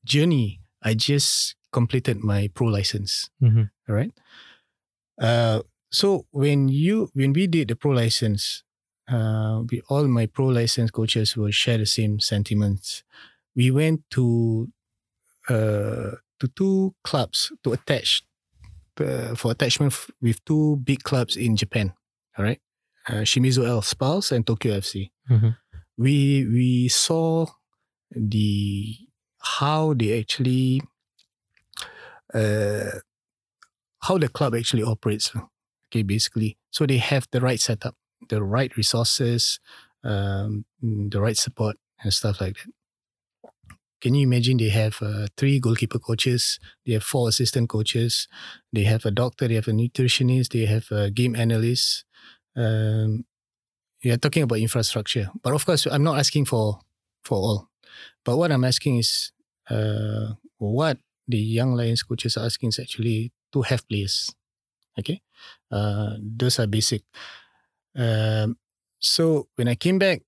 journey, I just completed my pro license. Mm-hmm. All right. Uh, so when you when we did the pro license, uh, we all my pro license coaches will share the same sentiments. We went to uh, to two clubs to attach uh, for attachment f- with two big clubs in Japan. All right, uh, Shimizu S-Pulse and Tokyo FC. Mhm. We we saw the how they actually uh, how the club actually operates. Okay, basically, so they have the right setup, the right resources, um, mm, the right support and stuff like that. Can you imagine they have uh, three goalkeeper coaches, they have four assistant coaches, they have a doctor, they have a nutritionist, they have a game analyst. Um, are talking about infrastructure, but of course, I'm not asking for for all. But what I'm asking is, uh, what the young Lions coaches are asking is actually to have players. Okay, uh, those are basic. Um, so when I came back,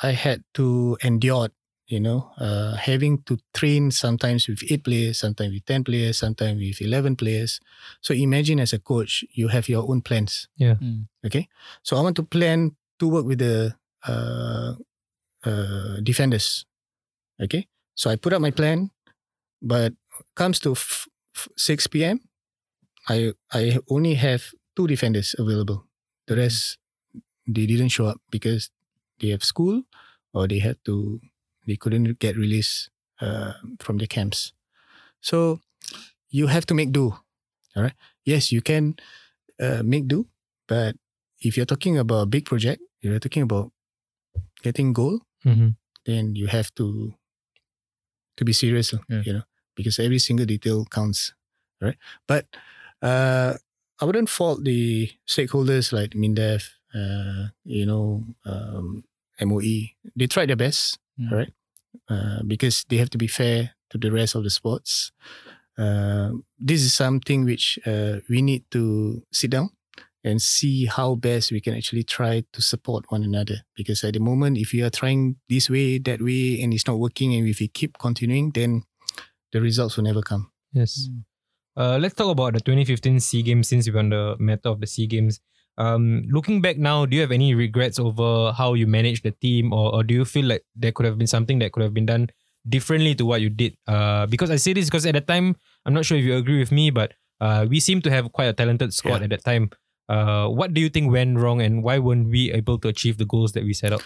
I had to endure, you know, uh, having to train sometimes with eight players, sometimes with ten players, sometimes with eleven players. So imagine as a coach, you have your own plans. Mm. Okay, so I want to plan to work with the uh, uh, defenders. Okay, so I put up my plan, but comes to f- f- six p.m. I I only have two defenders available. The rest they didn't show up because they have school or they had to they couldn't get released uh, from the camps. So you have to make do. All right. Yes, you can uh, make do, but if you're talking about a big project, you're talking about getting goal, Mhm. then you have to to be serious, Yeah. you know, because every single detail counts, right? But uh, I wouldn't fault the stakeholders like Mindef, uh, you know, um, MOE. They tried their best, Mm. right? Uh, because they have to be fair to the rest of the sports. Uh, this is something which uh, we need to sit down and see how best we can actually try to support one another. Because at the moment, if you are trying this way, that way, and it's not working, and if you keep continuing, then the results will never come. Yes. Mm. Uh, let's talk about the 2015 Sea Games since we're on the matter of the Sea Games. Um, looking back now, do you have any regrets over how you managed the team, or, or do you feel like there could have been something that could have been done differently to what you did? Uh, because I say this because at the time, I'm not sure if you agree with me, but uh, we seem to have quite a talented squad Yeah. at that time. Uh, what do you think went wrong, and why weren't we able to achieve the goals that we set up?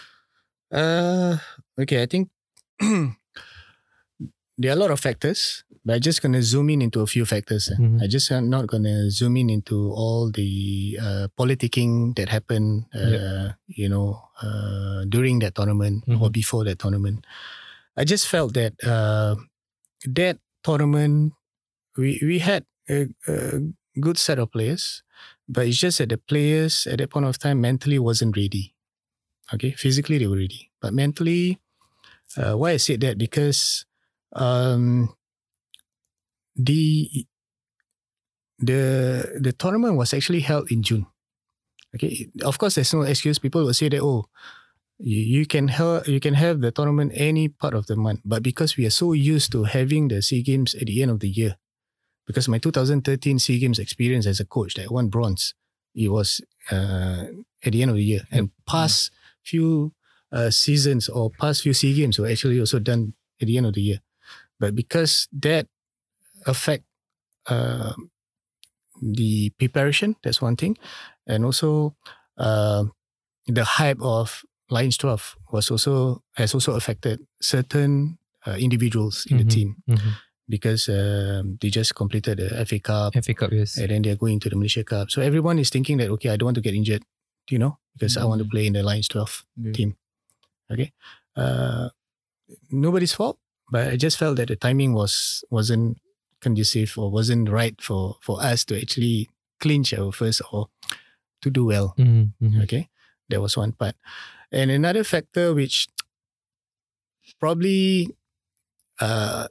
Uh, okay, I think <clears throat> there are a lot of factors, but I'm just gonna zoom in into a few factors. eh. Mhm. I just am not gonna zoom in into all the uh, politicking that happened, uh, you know, uh, during that tournament or Mhm. before that tournament. I just felt that uh, that tournament, we we had a, a good set of players, but it's just that the players at that point of time mentally wasn't ready. Okay, physically they were ready, but mentally, uh, why I said that because um, the the the tournament was actually held in June. Okay, of course, there's no excuse. People will say that oh, you, you can have you can have the tournament any part of the month, but because we are so used to having the Sea Games at the end of the year, because my 2013 Sea Games experience as a coach that won bronze, it was uh, at the end of the year, and past few uh, seasons or past few Sea Games were actually also done at the end of the year. But because that affect uh, the preparation, that's one thing, and also uh, the hype of Lions 12 was also has also affected certain uh, individuals in the Mhm. team Mhm. because um, they just completed the FA Cup FA Cup, yes. and then they're going to the Malaysia Cup. So everyone is thinking that okay, I don't want to get injured, you know, because I want to Mm. play in the Lions 12 Yeah. team. Okay, uh, nobody's fault, but I just felt that the timing was wasn't conducive or wasn't right for for us to actually clinch our first or to do well. Mhm, mhm. Okay, that was one part, and another factor which probably uh,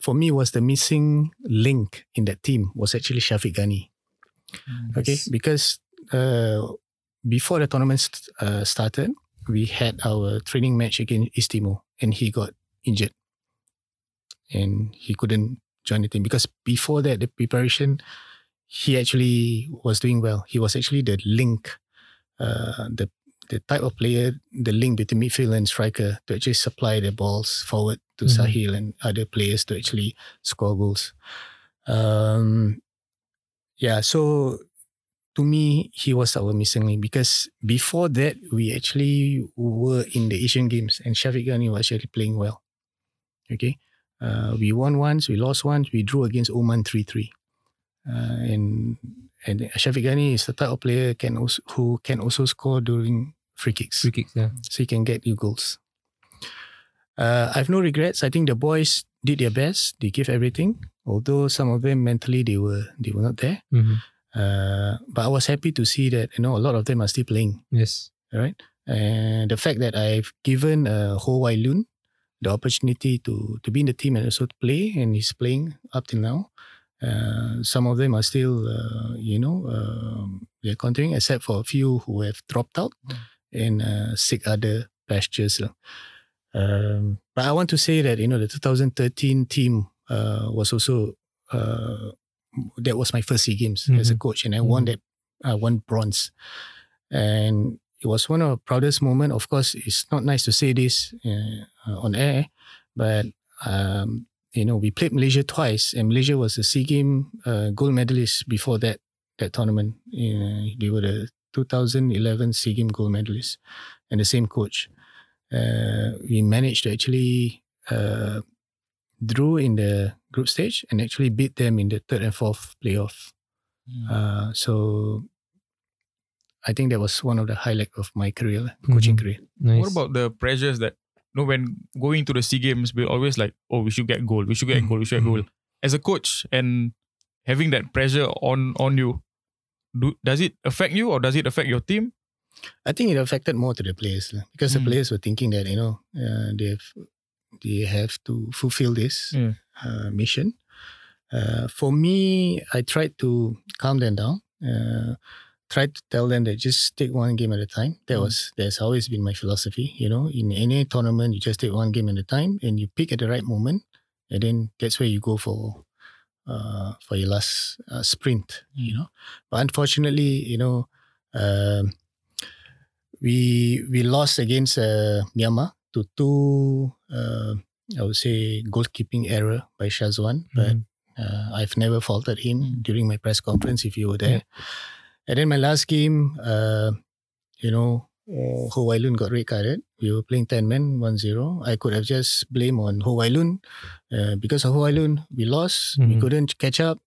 for me was the missing link in that team was actually Shafiq Ghani. Okay, because uh, before the tournament st- uh, started, we had our training match against East Timor, and he got injured, and he couldn't join the team because before that, the preparation, he actually was doing well. He was actually the link, uh, the the type of player, the link between midfield and striker to actually supply the balls forward to Mhm. Sahil and other players to actually score goals. Um, yeah, so to me, he was our missing link because before that, we actually were in the Asian Games and Shafiq Ghani was actually playing well. Okay. Uh, we won once, we lost once, we drew against Oman 3 3. Uh, and and Shafiq Ghani is the type of player can also, who can also score during free kicks Free kicks, yeah. so he can get you goals. Uh, I have no regrets. I think the boys did their best. They gave everything. Although some of them mentally they were they were not there. Mhm. Uh, but I was happy to see that you know a lot of them are still playing. Yes. All right, and the fact that I've given uh, Ho Wai Loon the opportunity to to be in the team and also to play, and he's playing up till now. Uh, some of them are still, uh, you know, um, they're continuing, except for a few who have dropped out and uh, seek other pastures. Um, but I want to say that you know the 2013 team uh, was also uh, that was my first Sea Games as a Mhm. coach, and I won Mhm. that. I won bronze, and it was one of the proudest moment. Of course, it's not nice to say this uh, on air, but um, you know we played Malaysia twice, and Malaysia was a Sea Game uh, gold medalist before that that tournament. Uh, they were the 2011 SEA Games gold medalists and the same coach. Uh, we managed to actually uh, drew in the group stage and actually beat them in the third and fourth playoff. Uh, so I think that was one of the highlight of my career, coaching Mhm. career. Nice. What about the pressures that you know when going to the SEA Games, we're always like, oh, we should get gold, we should get Mhm. gold, we should get gold. As a coach and having that pressure on on you, do, does it affect you or does it affect your team? I think it affected more to the players lah, because the Mm. players were thinking that you know uh, they have they have to fulfill this Yeah. uh, mission. Uh, for me, I tried to calm them down. Uh, tried to tell them that just take one game at a time. That Mm. was that's always been my philosophy. You know, in any tournament, you just take one game at a time and you pick at the right moment, and then that's where you go for uh, for your last uh, sprint. You Mm. know, but unfortunately, you know. Um, we we lost against uh, Myanmar to two uh, I would say goalkeeping error by Shazwan, but Mhm. uh, I've never faulted him Mm. during my press conference if you were there. And then my last game, uh, you know, uh, Ho got red carded. We were playing 10 men, 1-0. I could have just blamed on Ho Wai Loon. Uh, because of Ho Wai Loon, we lost. We Mhm. couldn't catch up.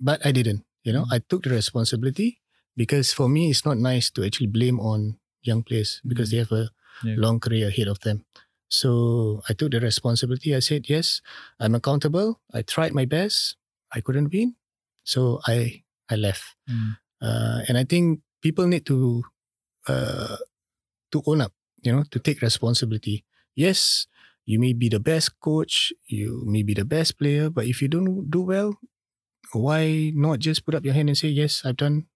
But I didn't. You know, I took the responsibility because for me, it's not nice to actually blame on young players because they have a Yeah. long career ahead of them. So I took the responsibility. I said, yes, I'm accountable. I tried my best. I couldn't win. So I I left. Mm. Uh, and I think people need to uh, to own up, you know, to take responsibility. Yes, you may be the best coach, you may be the best player, but if you don't do well, why not just put up your hand and say, yes, I've done,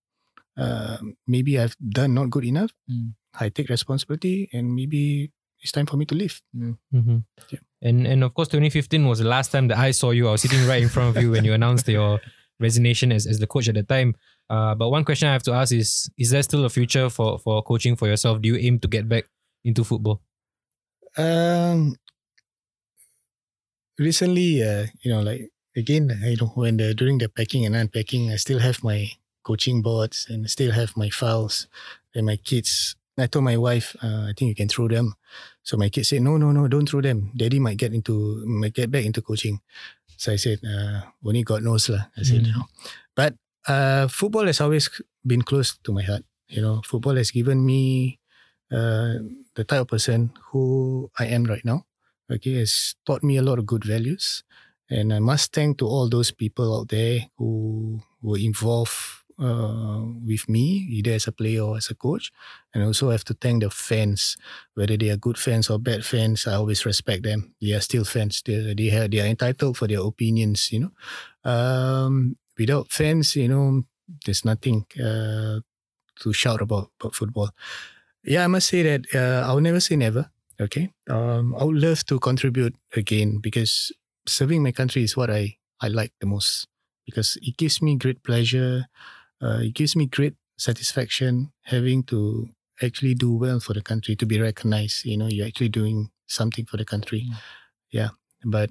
uh, maybe I've done not good enough. Mm. I take responsibility and maybe it's time for me to leave. Mhm. Yeah. And and of course, 2015 was the last time that I saw you. I was sitting right in front of you when you announced your resignation as, as the coach at the time. Uh, but one question I have to ask is: Is there still a future for for coaching for yourself? Do you aim to get back into football? Um, recently, uh, you know, like again, you know, when the during the packing and unpacking, I still have my coaching boards and still have my files and my kids. I told my wife, uh, I think you can throw them. So my kids said, no, no, no, don't throw them. Daddy might get into, might get back into coaching. So I said, uh, only God knows lah. I said, Mm. you know, but uh, football has always been close to my heart. You know, football has given me uh, the type of person who I am right now. Okay, has taught me a lot of good values, and I must thank to all those people out there who were involved uh, with me, either as a player or as a coach, and also have to thank the fans, whether they are good fans or bad fans. I always respect them. They are still fans. They they have they are entitled for their opinions. You know, um, without fans, you know, there's nothing uh, to shout about about football. Yeah, I must say that uh, I'll never say never. Okay, um, I would love to contribute again because serving my country is what I I like the most because it gives me great pleasure. Uh, it gives me great satisfaction having to actually do well for the country to be recognized. You know, you're actually doing something for the country. Mm. Yeah, but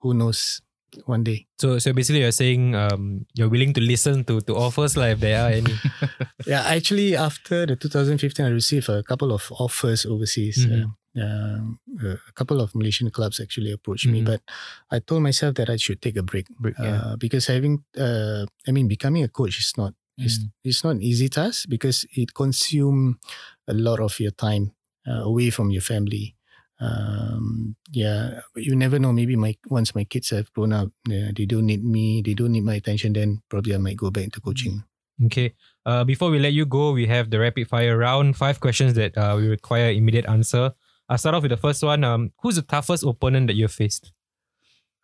who knows? One day. So so basically, you're saying um, you're willing to listen to to offers, like if there are any. <laughs> Yeah, actually, after the 2015, I received a couple of offers overseas. Mhm. Uh, um, a couple of Malaysian clubs actually approached me, Mhm. but I told myself that I should take a break Break, uh, because having, uh, I mean, becoming a coach is not it's, Mm. it's not an easy task because it consume a lot of your time uh, away from your family. Um, yeah, but you never know. Maybe my once my kids have grown up, yeah, they don't need me, they don't need my attention. Then probably I might go back into coaching. Okay. Uh, before we let you go, we have the rapid fire round. Five questions that uh, we require immediate answer. I'll start off with the first one. Um, who's the toughest opponent that you've faced?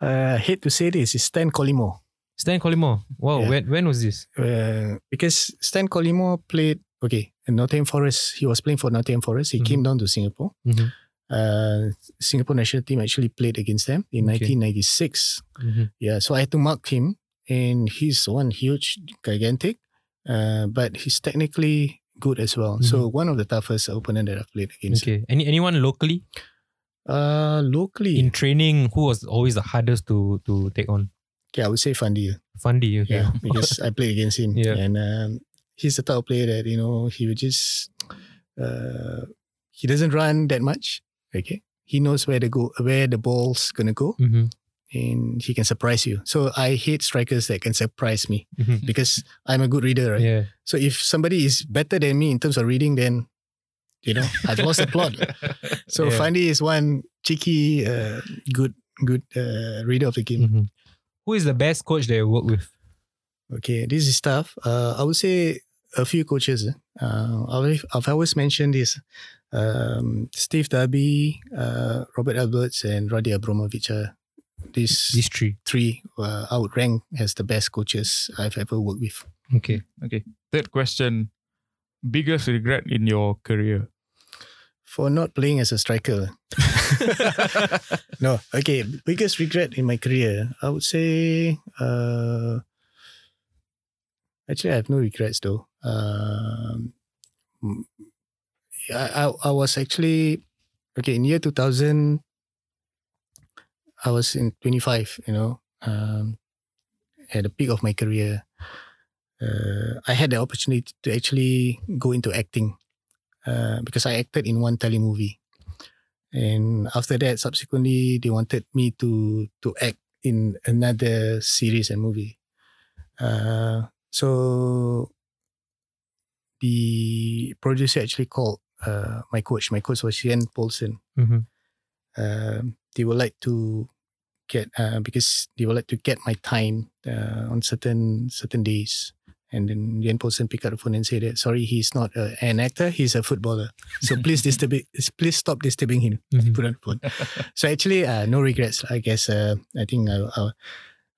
Uh, hate to say this, is Stan Collymore. Stan Collymore. Wow. Yeah. When when was this? Uh, because Stan Collymore played okay in Nottingham Forest. He was playing for Nottingham Forest. He Mhm. came down to Singapore. Mhm. Uh, Singapore national team actually played against them in Okay. 1996. Mhm. Yeah, so I had to mark him, and he's one huge, gigantic, uh, but he's technically good as well. So one of the toughest opponent that I've played against. Okay. Any anyone locally Uh, locally, in training? Who was always the hardest to to take on? Okay, I would say Fandi. Fundy. Okay. Yeah, <laughs> because I played against him. Yeah. And um, he's the type of player that, you know, he would just, uh, he doesn't run that much. Okay. He knows where to go, where the ball's going to go Mm-hmm. and he can surprise you. So I hate strikers that can surprise me Mm-hmm. because I'm a good reader, right? Yeah. So if somebody is better than me in terms of reading, then, you know, I've lost the plot. <laughs> So Yeah. Fandi is one cheeky, uh, good, good uh, reader of the game. Mhm. Who is the best coach that you work with? Okay, this is tough. Uh, I would say a few coaches. eh. Uh, I've, I've always mentioned this. Um, Steve Darby, uh, Robert Alberts, and Raddy Avramovic. Uh, these These three. three uh, I would rank as the best coaches I've ever worked with. Okay. Okay. Third question. Biggest regret in your career? For not playing as a striker. <laughs> no, okay. Biggest regret in my career, I would say. Uh, actually, I have no regrets though. Um, I, I was actually okay in year two thousand. I was in twenty five. You know, um, at the peak of my career. Uh, I had the opportunity to actually go into acting uh, because I acted in one telemovie. And after that, subsequently, they wanted me to to act in another series and movie. Uh, so the producer actually called uh, my coach. My coach was Jan Poulsen. Mm-hmm. Um they would like to get uh, because they would like to get my time uh, on certain certain days. And then Jan Poulsen picked up the phone and said that sorry, he's not uh, an actor, he's a footballer. So <laughs> please disturb it, please stop disturbing him. Mhm. Put on the phone. so actually, uh, no regrets. I guess uh, I think I, I,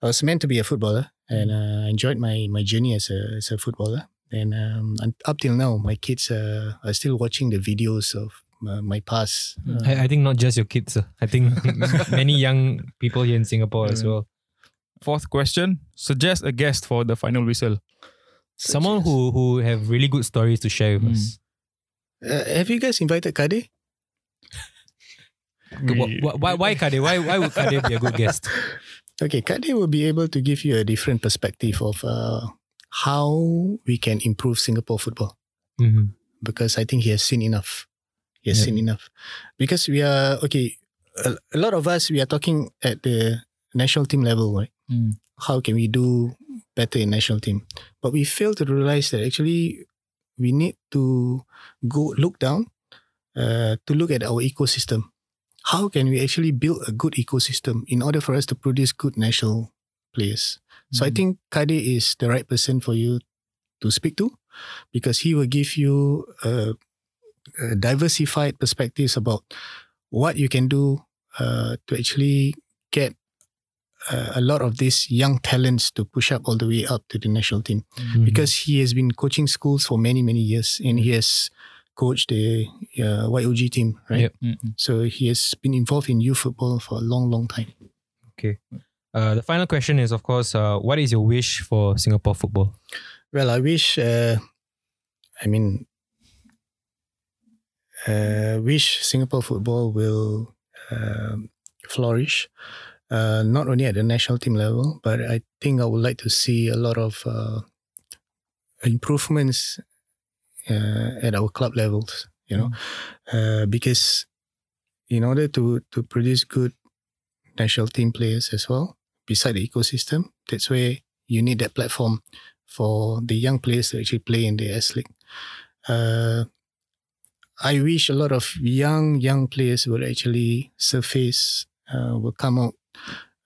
I was meant to be a footballer, and uh, I enjoyed my my journey as a as a footballer. And um, and up till now, my kids uh, are still watching the videos of uh, my past. Uh, I, I think not just your kids. uh, I think <laughs> many young people here in Singapore as well. Fourth question. Suggest a guest for the final whistle. Someone who who have really good stories to share with Mm. us. Uh, have you guys invited Kade? Wh- wh- Why, why Kade? Why, why would Kade be a good guest? <laughs> Okay, Kade will be able to give you a different perspective of uh, how we can improve Singapore football. Mhm. because I think he has seen enough. He has Yeah. seen enough. Because we are okay. A, a lot of us we are talking at the national team level, right? Mm. How can we do better in national team? But we fail to realize that actually we need to go look down uh, to look at our ecosystem. How can we actually build a good ecosystem in order for us to produce good national players? So I Mm. think Kade is the right person for you to speak to because he will give you a, a diversified perspectives about what you can do uh, to actually get uh, a lot of these young talents to push up all the way up to the national team Mhm. because he has been coaching schools for many many years and he has coached the uh, YOG team right Yep. Mm-mm. so he has been involved in youth football for a long long time Uh, the final question is, of course, uh, what is your wish for Singapore football? Well, I wish. Uh, I mean, uh, wish Singapore football will um flourish, uh, not only at the national team level, but I think I would like to see a lot of uh, improvements uh, at our club levels. You know, uh, because in order to to produce good national team players as well, beside the ecosystem, that's where you need that platform for the young players to actually play in the S League. Uh, I wish a lot of young young players would actually surface, uh, will come out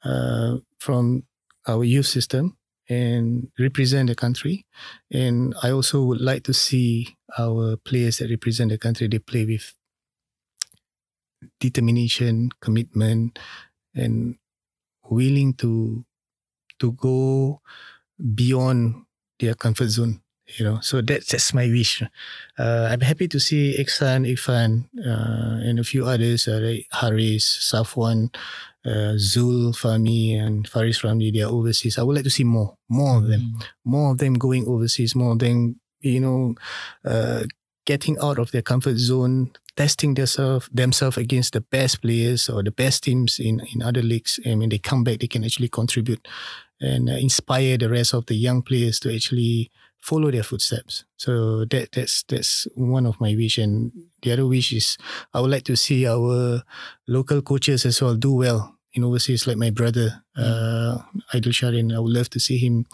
uh, from our youth system and represent the country. And I also would like to see our players that represent the country they play with determination, commitment, and willing to to go beyond their comfort zone. You know, so that's that's my wish. Uh, I'm happy to see Ikhsan, Irfan, uh, and a few others uh, like Haris, Safwan, uh, Zul, Fami, and Faris Ramli. They are overseas. I would like to see more, more of them, more of them going overseas, more of them, you know, uh, getting out of their comfort zone, testing themselves themselves against the best players or the best teams in in other leagues. And when they come back, they can actually contribute and uh, inspire the rest of the young players to actually follow their footsteps. So that that's that's one of my wish, and the other wish is I would like to see our local coaches as well do well in overseas, like my brother, uh, Aidil Sharin. I would love to see him,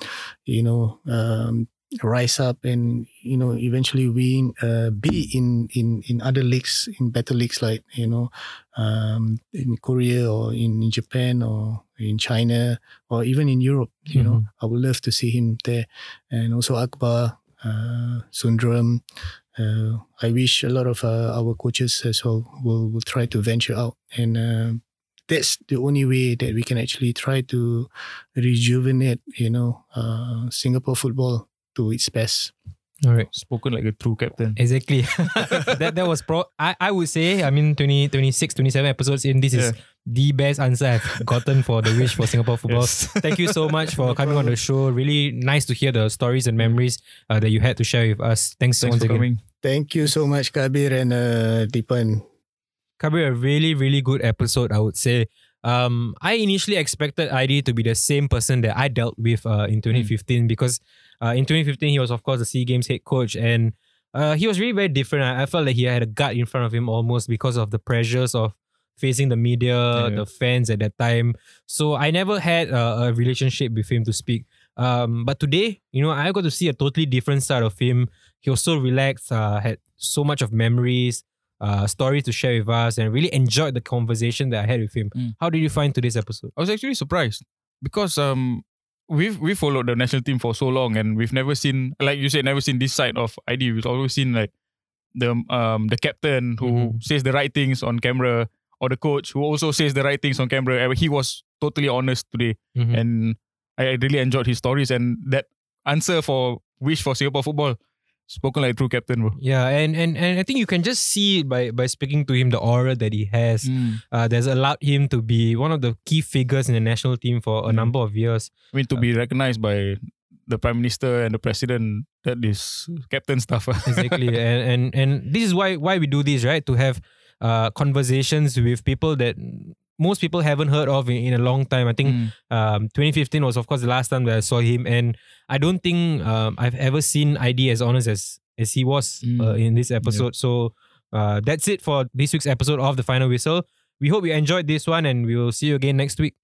you know, um, rise up and you know eventually win, uh, be in in in other leagues, in better leagues like you know, um, in Korea or in, in Japan or in China or even in Europe. You know, I would love to see him there, and also Akbar, uh, Sundram. Uh, I wish a lot of uh, our coaches as well will, will try to venture out and uh, that's the only way that we can actually try to rejuvenate, you know, uh, Singapore football to its best. All right. Spoken like a true captain. Exactly. <laughs> that that was pro. I, I would say. I mean, 20, 26, 27 episodes in. This is the best answer I've gotten for the wish for Singapore <laughs> football. Yes. Thank you so much for coming on the show. Really nice to hear the stories and memories uh, that you had to share with us. Thanks, Thanks once for again. coming. Thank you so much, Kabir and uh, Dipan. Kabir, a really, really good episode, I would say. Um, I initially expected Aide to be the same person that I dealt with uh, in 2015 because uh, in 2015 he was of course the SEA Games head coach and uh, he was really very different. I, I felt like he had a gut in front of him almost because of the pressures of facing the media, Yeah. the fans at that time. So I never had uh, a relationship with him to speak. Um, but today, you know, I got to see a totally different side of him. He was so relaxed, uh, had so much of memories, uh, stories to share with us, and really enjoyed the conversation that I had with him. Mm. How did you find today's episode? I was actually surprised because um we've we followed the national team for so long and we've never seen like you said never seen this side of Aide. We've always seen like the um the captain who Mhm. says the right things on camera or the coach who also says the right things on camera. And he was totally honest today Mhm. and I really enjoyed his stories and that answer for wish for Singapore football spoken like a true captain, bro. Yeah, and, and and I think you can just see by by speaking to him the aura that he has. Uh, that's allowed him to be one of the key figures in the national team for a Mm. number of years. I mean to be recognized by the prime minister and the president that is captain stuff. <laughs> exactly and, and and this is why why we do this right to have uh conversations with people that most people haven't heard of in, in a long time. I think Mm. um 2015 was of course the last time that i saw him. And i don't think um, i've ever seen Aide as honest as as he was Mm. uh, in this episode. So uh that's it for this week's episode of the final whistle. We hope you enjoyed this one and we will see you again next week